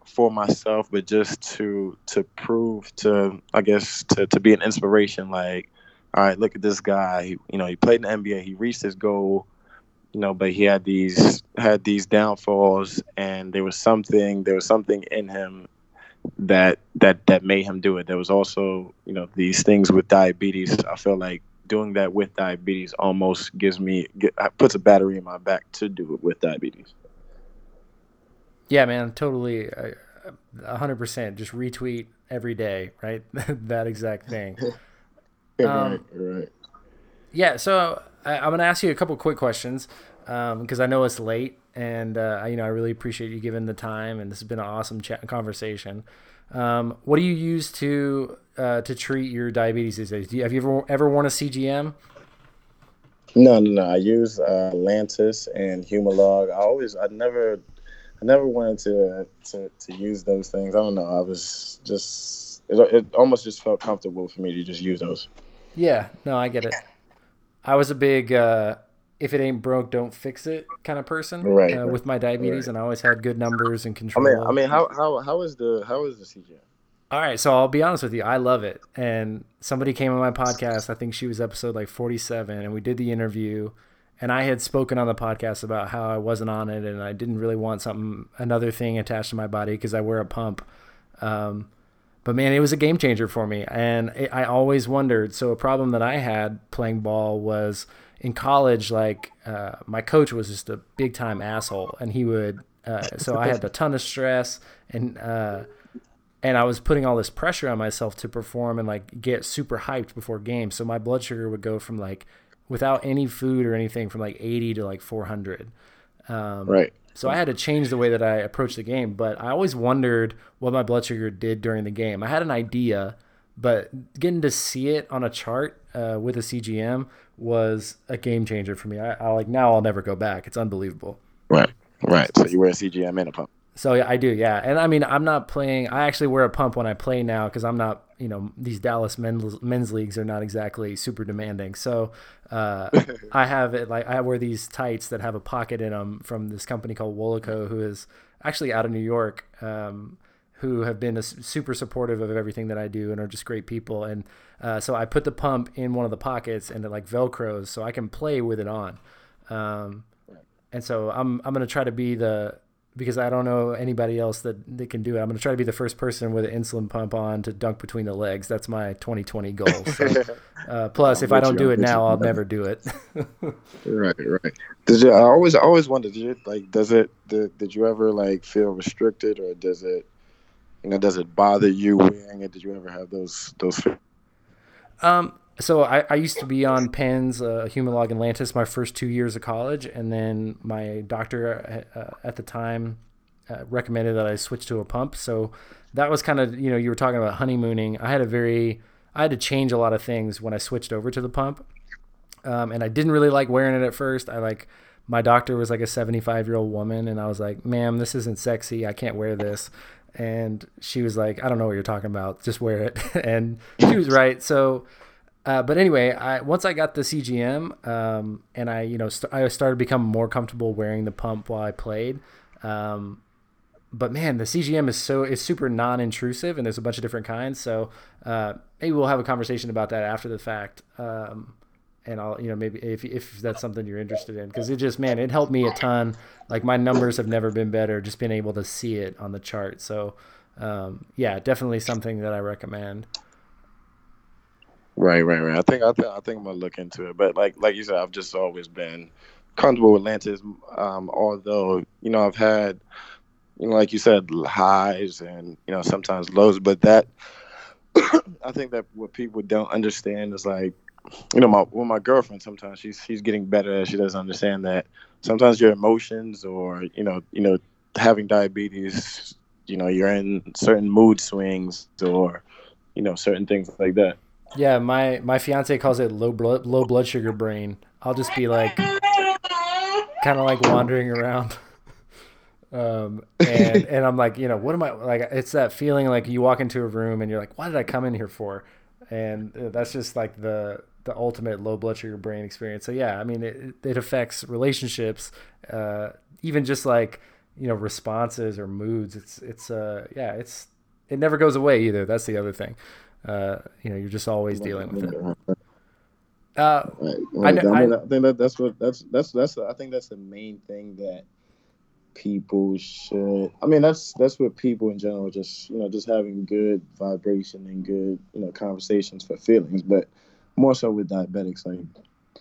for myself, but just to to prove to I guess to to be an inspiration. Like, all right, look at this guy. He, you know, he played in the NBA. He reached his goal. You know, but he had these had these downfalls, and there was something there was something in him that that that made him do it. There was also you know these things with diabetes. I feel like doing that with diabetes almost gives me get, puts a battery in my back to do it with diabetes. Yeah, man, totally, hundred percent. Just retweet every day, right? that exact thing. um, right, right. Yeah, so I, am gonna ask you a couple quick questions because um, I know it's late, and uh, you know I really appreciate you giving the time, and this has been an awesome chat conversation. Um, what do you use to uh, to treat your diabetes these days? You, have you ever ever worn a CGM? No, no, no. I use uh, Lantus and Humalog. I always, I never, I never wanted to, to to use those things. I don't know. I was just, it, it almost just felt comfortable for me to just use those. Yeah, no, I get it. I was a big uh, if it ain't broke, don't fix it kind of person. Right. Uh, with my diabetes, right. and I always had good numbers and control. I mean, I mean, how how how is the how is the CGM? All right, so I'll be honest with you, I love it. And somebody came on my podcast. I think she was episode like forty-seven, and we did the interview. And I had spoken on the podcast about how I wasn't on it, and I didn't really want something another thing attached to my body because I wear a pump. Um, but man, it was a game changer for me, and it, I always wondered. So a problem that I had playing ball was in college, like uh, my coach was just a big time asshole, and he would. Uh, so I had a ton of stress, and uh, and I was putting all this pressure on myself to perform and like get super hyped before games. So my blood sugar would go from like without any food or anything from like 80 to like 400. Um, right. So I had to change the way that I approached the game, but I always wondered what my blood sugar did during the game. I had an idea, but getting to see it on a chart uh, with a CGM was a game changer for me. I, I like now I'll never go back. It's unbelievable. Right, right. So you wear a CGM and a pump. So yeah, I do, yeah. And I mean, I'm not playing. I actually wear a pump when I play now because I'm not, you know, these Dallas men's men's leagues are not exactly super demanding. So uh, I have it like I wear these tights that have a pocket in them from this company called Wolaco, who is actually out of New York, um, who have been a, super supportive of everything that I do and are just great people. And uh, so I put the pump in one of the pockets and it like velcros, so I can play with it on. Um, and so I'm I'm gonna try to be the because I don't know anybody else that, that can do it. I'm going to try to be the first person with an insulin pump on to dunk between the legs. That's my 2020 goal. So, uh, plus, if I don't do it now, I'll never do it. right, right. Did you? I always, I always wondered. Did you like? Does it? Did, did you ever like feel restricted, or does it? You know, does it bother you wearing it? Did you ever have those those? Um, so I, I used to be on pens, uh, Humalog and Lantus my first two years of college, and then my doctor uh, at the time uh, recommended that I switch to a pump. So that was kind of you know you were talking about honeymooning. I had a very I had to change a lot of things when I switched over to the pump, um, and I didn't really like wearing it at first. I like my doctor was like a 75 year old woman, and I was like, "Ma'am, this isn't sexy. I can't wear this." And she was like, "I don't know what you're talking about. Just wear it." and she was right. So uh, but anyway, I once I got the CGM um, and I you know st- I started becoming more comfortable wearing the pump while I played. Um, but man, the CGM is so it's super non-intrusive and there's a bunch of different kinds. So uh, maybe we'll have a conversation about that after the fact. Um, and I'll you know maybe if if that's something you're interested in because it just man it helped me a ton. Like my numbers have never been better. Just being able to see it on the chart. So um, yeah, definitely something that I recommend. Right, right, right. I think I think I think I'm gonna look into it. But like like you said, I've just always been comfortable with Lantus. Um, although you know I've had you know like you said highs and you know sometimes lows, but that I think that what people don't understand is like you know my with my girlfriend sometimes she's she's getting better she doesn't understand that sometimes your emotions or you know you know having diabetes you know you're in certain mood swings or you know certain things like that yeah, my my fiance calls it low blood low blood sugar brain. I'll just be like, kind of like wandering around, um, and and I'm like, you know, what am I like? It's that feeling like you walk into a room and you're like, why did I come in here for? And uh, that's just like the the ultimate low blood sugar brain experience. So yeah, I mean, it it affects relationships, uh, even just like you know responses or moods. It's it's uh yeah, it's it never goes away either. That's the other thing uh, you know, you're just always dealing with it. Uh. I, know, I, mean, I, I, think that that's what that's that's that's I think that's the main thing that people should. I mean, that's that's what people in general just you know just having good vibration and good you know conversations for feelings, but more so with diabetics, like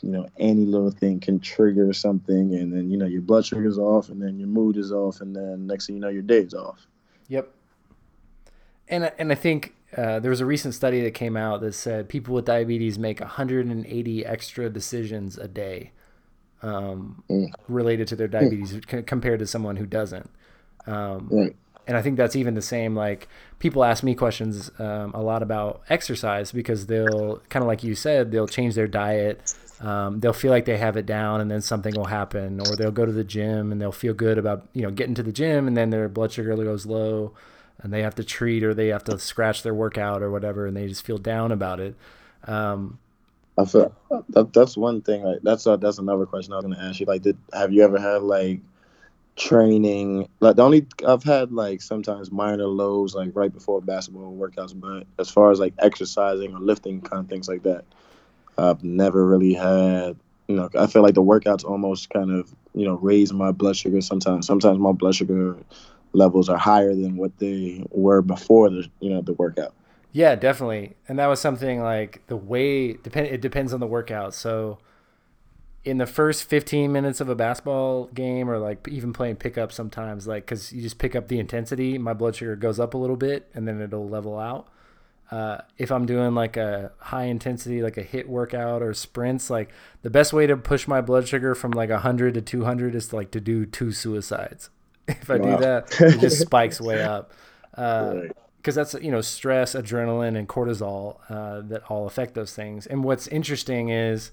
you know any little thing can trigger something, and then you know your blood sugar's off, and then your mood is off, and then next thing you know your day's off. Yep. And and I think uh, there was a recent study that came out that said people with diabetes make 180 extra decisions a day um, mm. related to their diabetes mm. c- compared to someone who doesn't. Um, right. And I think that's even the same. Like people ask me questions um, a lot about exercise because they'll kind of like you said, they'll change their diet. Um, they'll feel like they have it down, and then something will happen, or they'll go to the gym and they'll feel good about you know getting to the gym, and then their blood sugar goes low and they have to treat or they have to scratch their workout or whatever, and they just feel down about it. Um, I feel that, that's one thing. Like that's uh, that's another question I was gonna ask you. Like, did have you ever had like training? Like the only I've had like sometimes minor lows like right before basketball workouts, but as far as like exercising or lifting kind of things like that, I've never really had. You know, I feel like the workouts almost kind of you know raise my blood sugar. Sometimes, sometimes my blood sugar levels are higher than what they were before the you know the workout. Yeah, definitely. And that was something like the way depend it depends on the workout. So in the first 15 minutes of a basketball game or like even playing pickup sometimes like cuz you just pick up the intensity, my blood sugar goes up a little bit and then it'll level out. Uh, if I'm doing like a high intensity, like a HIIT workout or sprints, like the best way to push my blood sugar from like 100 to 200 is to like to do two suicides. if I wow. do that, it just spikes way up. Uh, right. because that's you know stress, adrenaline, and cortisol uh, that all affect those things. And what's interesting is,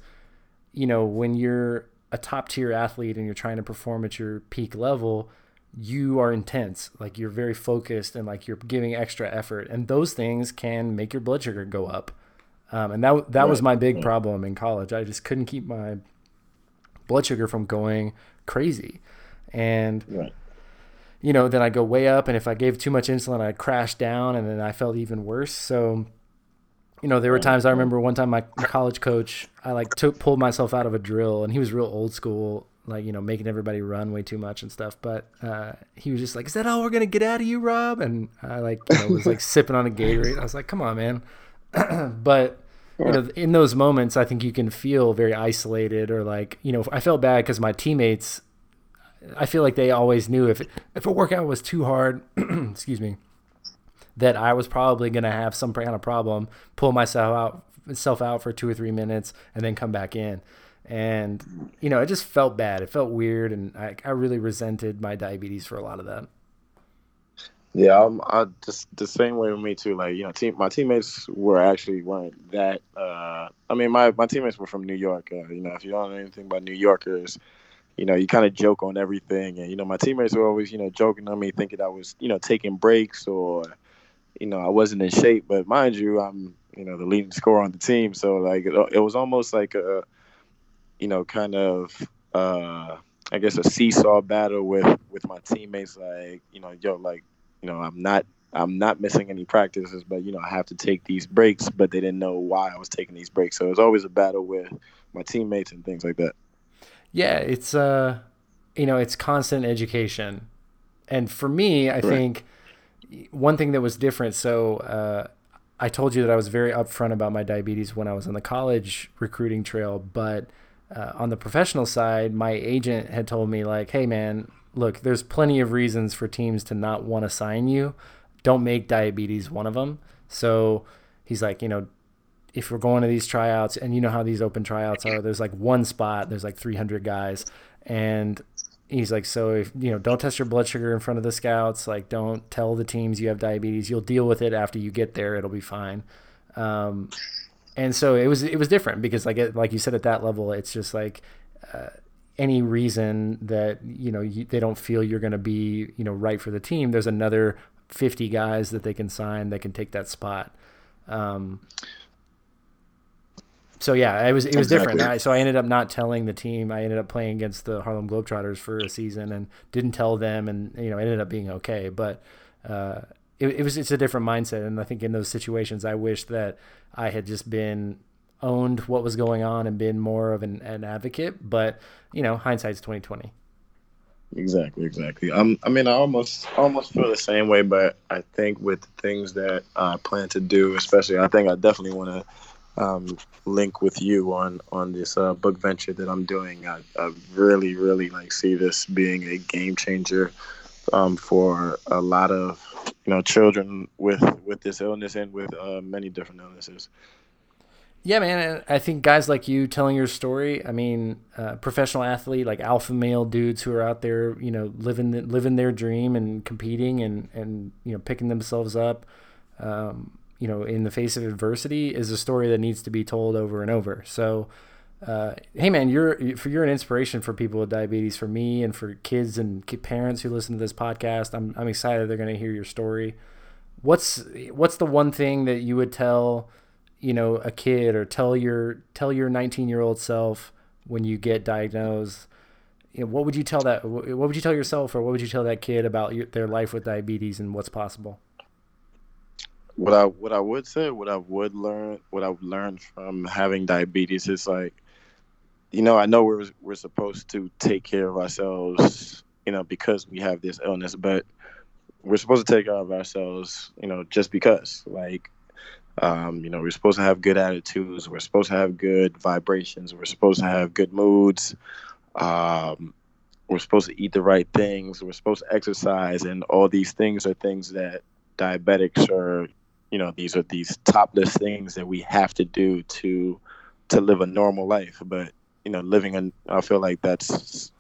you know, when you're a top tier athlete and you're trying to perform at your peak level, you are intense. Like you're very focused and like you're giving extra effort, and those things can make your blood sugar go up. Um, and that that right. was my big problem in college. I just couldn't keep my blood sugar from going crazy, and. Right you know, then I go way up, and if I gave too much insulin, I'd crash down, and then I felt even worse. So, you know, there were times I remember one time my college coach, I like took pulled myself out of a drill, and he was real old school, like you know, making everybody run way too much and stuff. But uh, he was just like, "Is that all we're gonna get out of you, Rob?" And I like you know, was like sipping on a Gatorade. I was like, "Come on, man," but you know, in those moments, I think you can feel very isolated or like, you know, I felt bad because my teammates I feel like they always knew if if a workout was too hard, excuse me, that I was probably gonna have some kind of problem, pull myself out myself out for two or three minutes, and then come back in. And you know, it just felt bad. It felt weird, and I, I really resented my diabetes for a lot of that. Yeah, I'm, I just the same way with me too. Like you know, team my teammates were actually weren't that. Uh, I mean, my my teammates were from New York. Uh, you know, if you don't know anything about New Yorkers, you know, you kind of joke on everything. And, you know, my teammates were always, you know, joking on me, thinking I was, you know, taking breaks or, you know, I wasn't in shape. But mind you, I'm, you know, the leading scorer on the team. So, like, it, it was almost like a, you know, kind of, uh, I guess, a seesaw battle with, with my teammates. Like, you know, yo, like, you know, I'm not I'm not missing any practices, but you know I have to take these breaks. But they didn't know why I was taking these breaks, so it was always a battle with my teammates and things like that yeah, it's uh, you know, it's constant education, and for me, I think one thing that was different. So uh, I told you that I was very upfront about my diabetes when I was on the college recruiting trail, but uh, on the professional side, my agent had told me like, "Hey, man, look, there's plenty of reasons for teams to not want to sign you. Don't make diabetes one of them." So he's like, you know, if we're going to these tryouts and you know how these open tryouts are there's like one spot there's like 300 guys and he's like so if you know don't test your blood sugar in front of the scouts like don't tell the teams you have diabetes you'll deal with it after you get there it'll be fine. Um, and so it was it was different because like it, like you said at that level it's just like uh, any reason that you know you, they don't feel you're going to be you know right for the team there's another 50 guys that they can sign that can take that spot. Um, so yeah, it was it was exactly. different. I, so I ended up not telling the team. I ended up playing against the Harlem Globetrotters for a season and didn't tell them, and you know, ended up being okay. But uh, it, it was it's a different mindset, and I think in those situations, I wish that I had just been owned what was going on and been more of an, an advocate. But you know, hindsight's twenty twenty. Exactly, exactly. Um, I mean, I almost almost feel the same way, but I think with things that I plan to do, especially, I think I definitely want to um, link with you on on this uh, book venture that I'm doing. I, I, really, really like see this being a game changer um, for a lot of you know children with with this illness and with uh, many different illnesses. Yeah, man. I think guys like you telling your story. I mean, uh, professional athlete, like alpha male dudes who are out there, you know, living living their dream and competing and and you know picking themselves up. Um, you know, in the face of adversity is a story that needs to be told over and over. So, uh, hey man, you're for you're an inspiration for people with diabetes, for me, and for kids and parents who listen to this podcast. I'm I'm excited they're going to hear your story. What's what's the one thing that you would tell, you know, a kid or tell your tell your 19 year old self when you get diagnosed? You know, what would you tell that? What would you tell yourself, or what would you tell that kid about your, their life with diabetes and what's possible? What I what I would say, what I would learn, what I've learned from having diabetes is like, you know, I know we're we're supposed to take care of ourselves, you know, because we have this illness, but we're supposed to take care of ourselves, you know, just because. Like, um, you know, we're supposed to have good attitudes. We're supposed to have good vibrations. We're supposed to have good moods. Um, we're supposed to eat the right things. We're supposed to exercise, and all these things are things that diabetics are you know these are these top list things that we have to do to to live a normal life but you know living in i feel like that's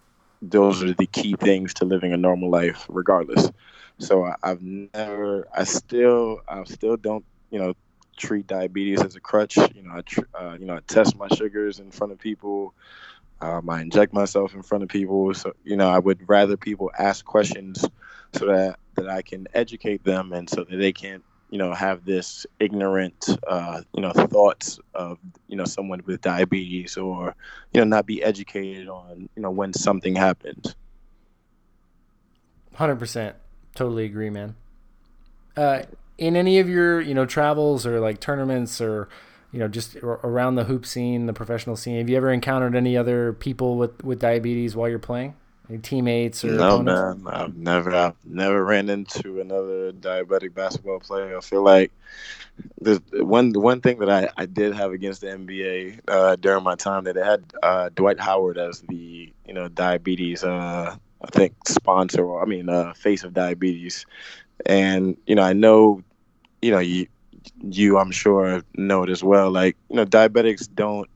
those are the key things to living a normal life, regardless. So I, I've never, I still, I still don't, you know, treat diabetes as a crutch. You know, I, tr- uh, you know, I test my sugars in front of people. Um, I inject myself in front of people. So, you know, I would rather people ask questions so that that I can educate them and so that they can you know have this ignorant uh, you know thoughts of you know someone with diabetes or you know not be educated on you know when something happens 100% totally agree man. Uh, in any of your you know travels or like tournaments or you know just around the hoop scene the professional scene have you ever encountered any other people with with diabetes while you're playing any teammates or no opponents? man. I've never i've never ran into another diabetic basketball player. I feel like the one the one thing that I, I did have against the NBA uh, during my time that they had uh, Dwight Howard as the you know diabetes uh, I think sponsor or I mean uh, face of diabetes, and you know I know you know you you I'm sure know it as well. Like you know diabetics don't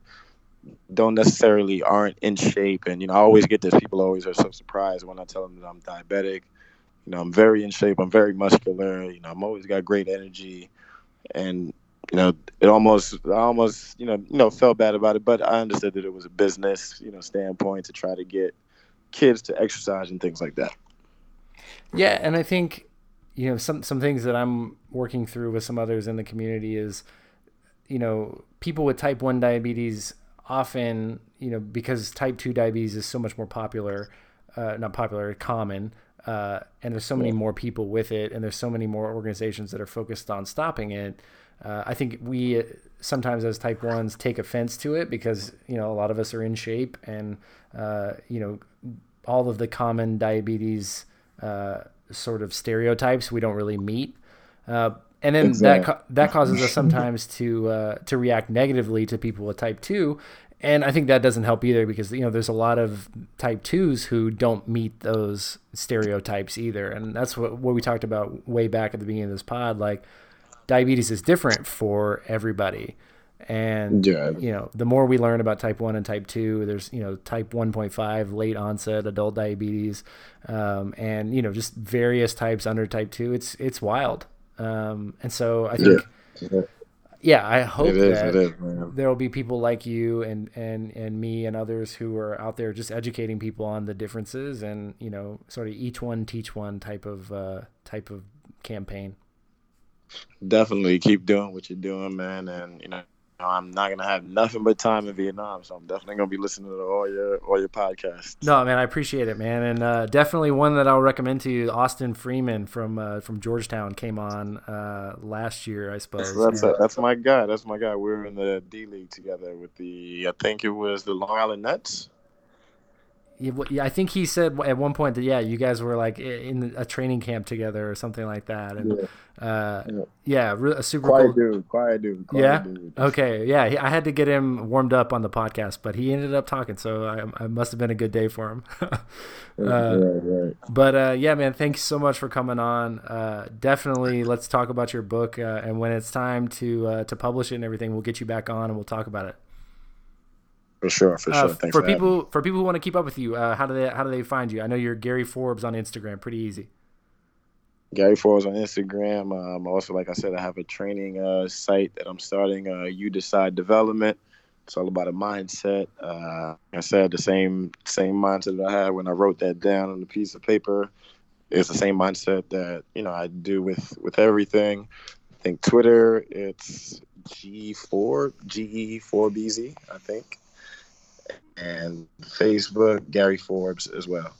don't necessarily aren't in shape. And you know, I always get this. People always are so surprised when I tell them that I'm diabetic. You know, I'm very in shape. I'm very muscular. You know, I'm always got great energy, and you know, it almost, I almost, you know, you know, felt bad about it. But I understood that it was a business, you know, standpoint to try to get kids to exercise and things like that. Yeah, and I think you know some some things that I'm working through with some others in the community is, you know, people with type one diabetes often, you know, because type 2 diabetes is so much more popular, uh, not popular, common, uh, and there's so many more people with it, and there's so many more organizations that are focused on stopping it. Uh, I think we sometimes, as type ones, take offense to it because you know a lot of us are in shape, and uh, you know all of the common diabetes uh, sort of stereotypes we don't really meet. And then exactly. that that causes us sometimes to uh, to react negatively to people with type two, and I think that doesn't help either because you know there's a lot of type twos who don't meet those stereotypes either, and that's what what we talked about way back at the beginning of this pod. Like diabetes is different for everybody. And yeah. you know, the more we learn about type one and type two, there's you know type 1.5 late onset adult diabetes, um, and you know just various types under type two. It's it's wild. Um, and so I think, yeah, yeah I hope is, that there will be people like you and, and, and me and others who are out there just educating people on the differences and, you know, sort of each one teach one type of, uh, type of campaign. Definitely keep doing what you're doing, man. And, you know, I'm not gonna have nothing but time in Vietnam, so I'm definitely gonna be listening to all your all your podcasts. No, man, I appreciate it, man, and uh, definitely one that I'll recommend to you. Austin Freeman from uh, from Georgetown came on uh, last year, I suppose. That's a, that's my guy. That's my guy. We were in the D League together with the I think it was the Long Island Nets. Yeah, I think he said at one point that yeah, you guys were like in a training camp together or something like that, and yeah, uh, yeah. yeah a super quiet cool... dude, quiet dude, quiet yeah. Dude. Okay, yeah, I had to get him warmed up on the podcast, but he ended up talking, so I, I must have been a good day for him. uh, right, right. But uh, yeah, man, thanks so much for coming on. Uh, definitely, let's talk about your book, uh, and when it's time to uh, to publish it and everything, we'll get you back on and we'll talk about it. For sure, for uh, sure. Thanks for, for people for people who want to keep up with you, uh, how do they how do they find you? I know you're Gary Forbes on Instagram. Pretty easy. Gary Forbes on Instagram. Um, also, like I said, I have a training uh, site that I'm starting. Uh, you Decide Development. It's all about a mindset. Uh, I said the same same mindset that I had when I wrote that down on a piece of paper. It's the same mindset that you know I do with with everything. I think Twitter, it's G4 GE4BZ. I think and Facebook, Gary Forbes as well.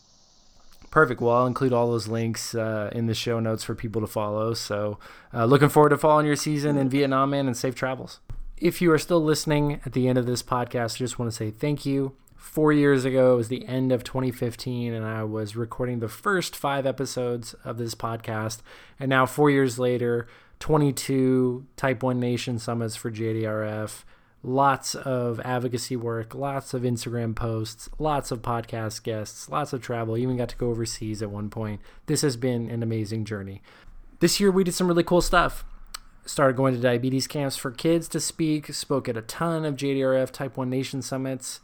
Perfect. Well, I'll include all those links uh, in the show notes for people to follow. So, uh, looking forward to following your season in Vietnam, man, and safe travels. If you are still listening at the end of this podcast, I just want to say thank you. Four years ago, it was the end of 2015, and I was recording the first five episodes of this podcast. And now, four years later, 22 Type 1 Nation summits for JDRF lots of advocacy work, lots of Instagram posts, lots of podcast guests, lots of travel. Even got to go overseas at one point. This has been an amazing journey. This year we did some really cool stuff. Started going to diabetes camps for kids to speak, spoke at a ton of JDRF Type 1 Nation summits,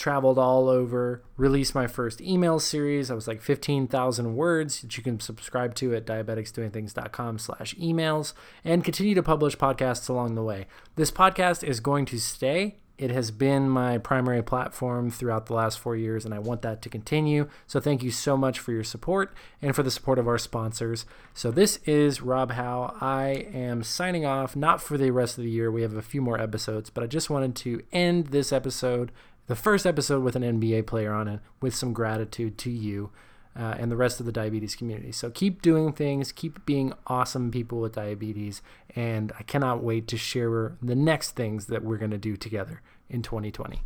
traveled all over, released my first email series. I was like 15,000 words that you can subscribe to at diabeticsdoingthings.com slash emails and continue to publish podcasts along the way. This podcast is going to stay it has been my primary platform throughout the last four years, and I want that to continue. So, thank you so much for your support and for the support of our sponsors. So, this is Rob Howe. I am signing off, not for the rest of the year. We have a few more episodes, but I just wanted to end this episode, the first episode with an NBA player on it, with some gratitude to you uh, and the rest of the diabetes community. So keep doing things, keep being awesome people with diabetes, and I cannot wait to share the next things that we're going to do together in 2020.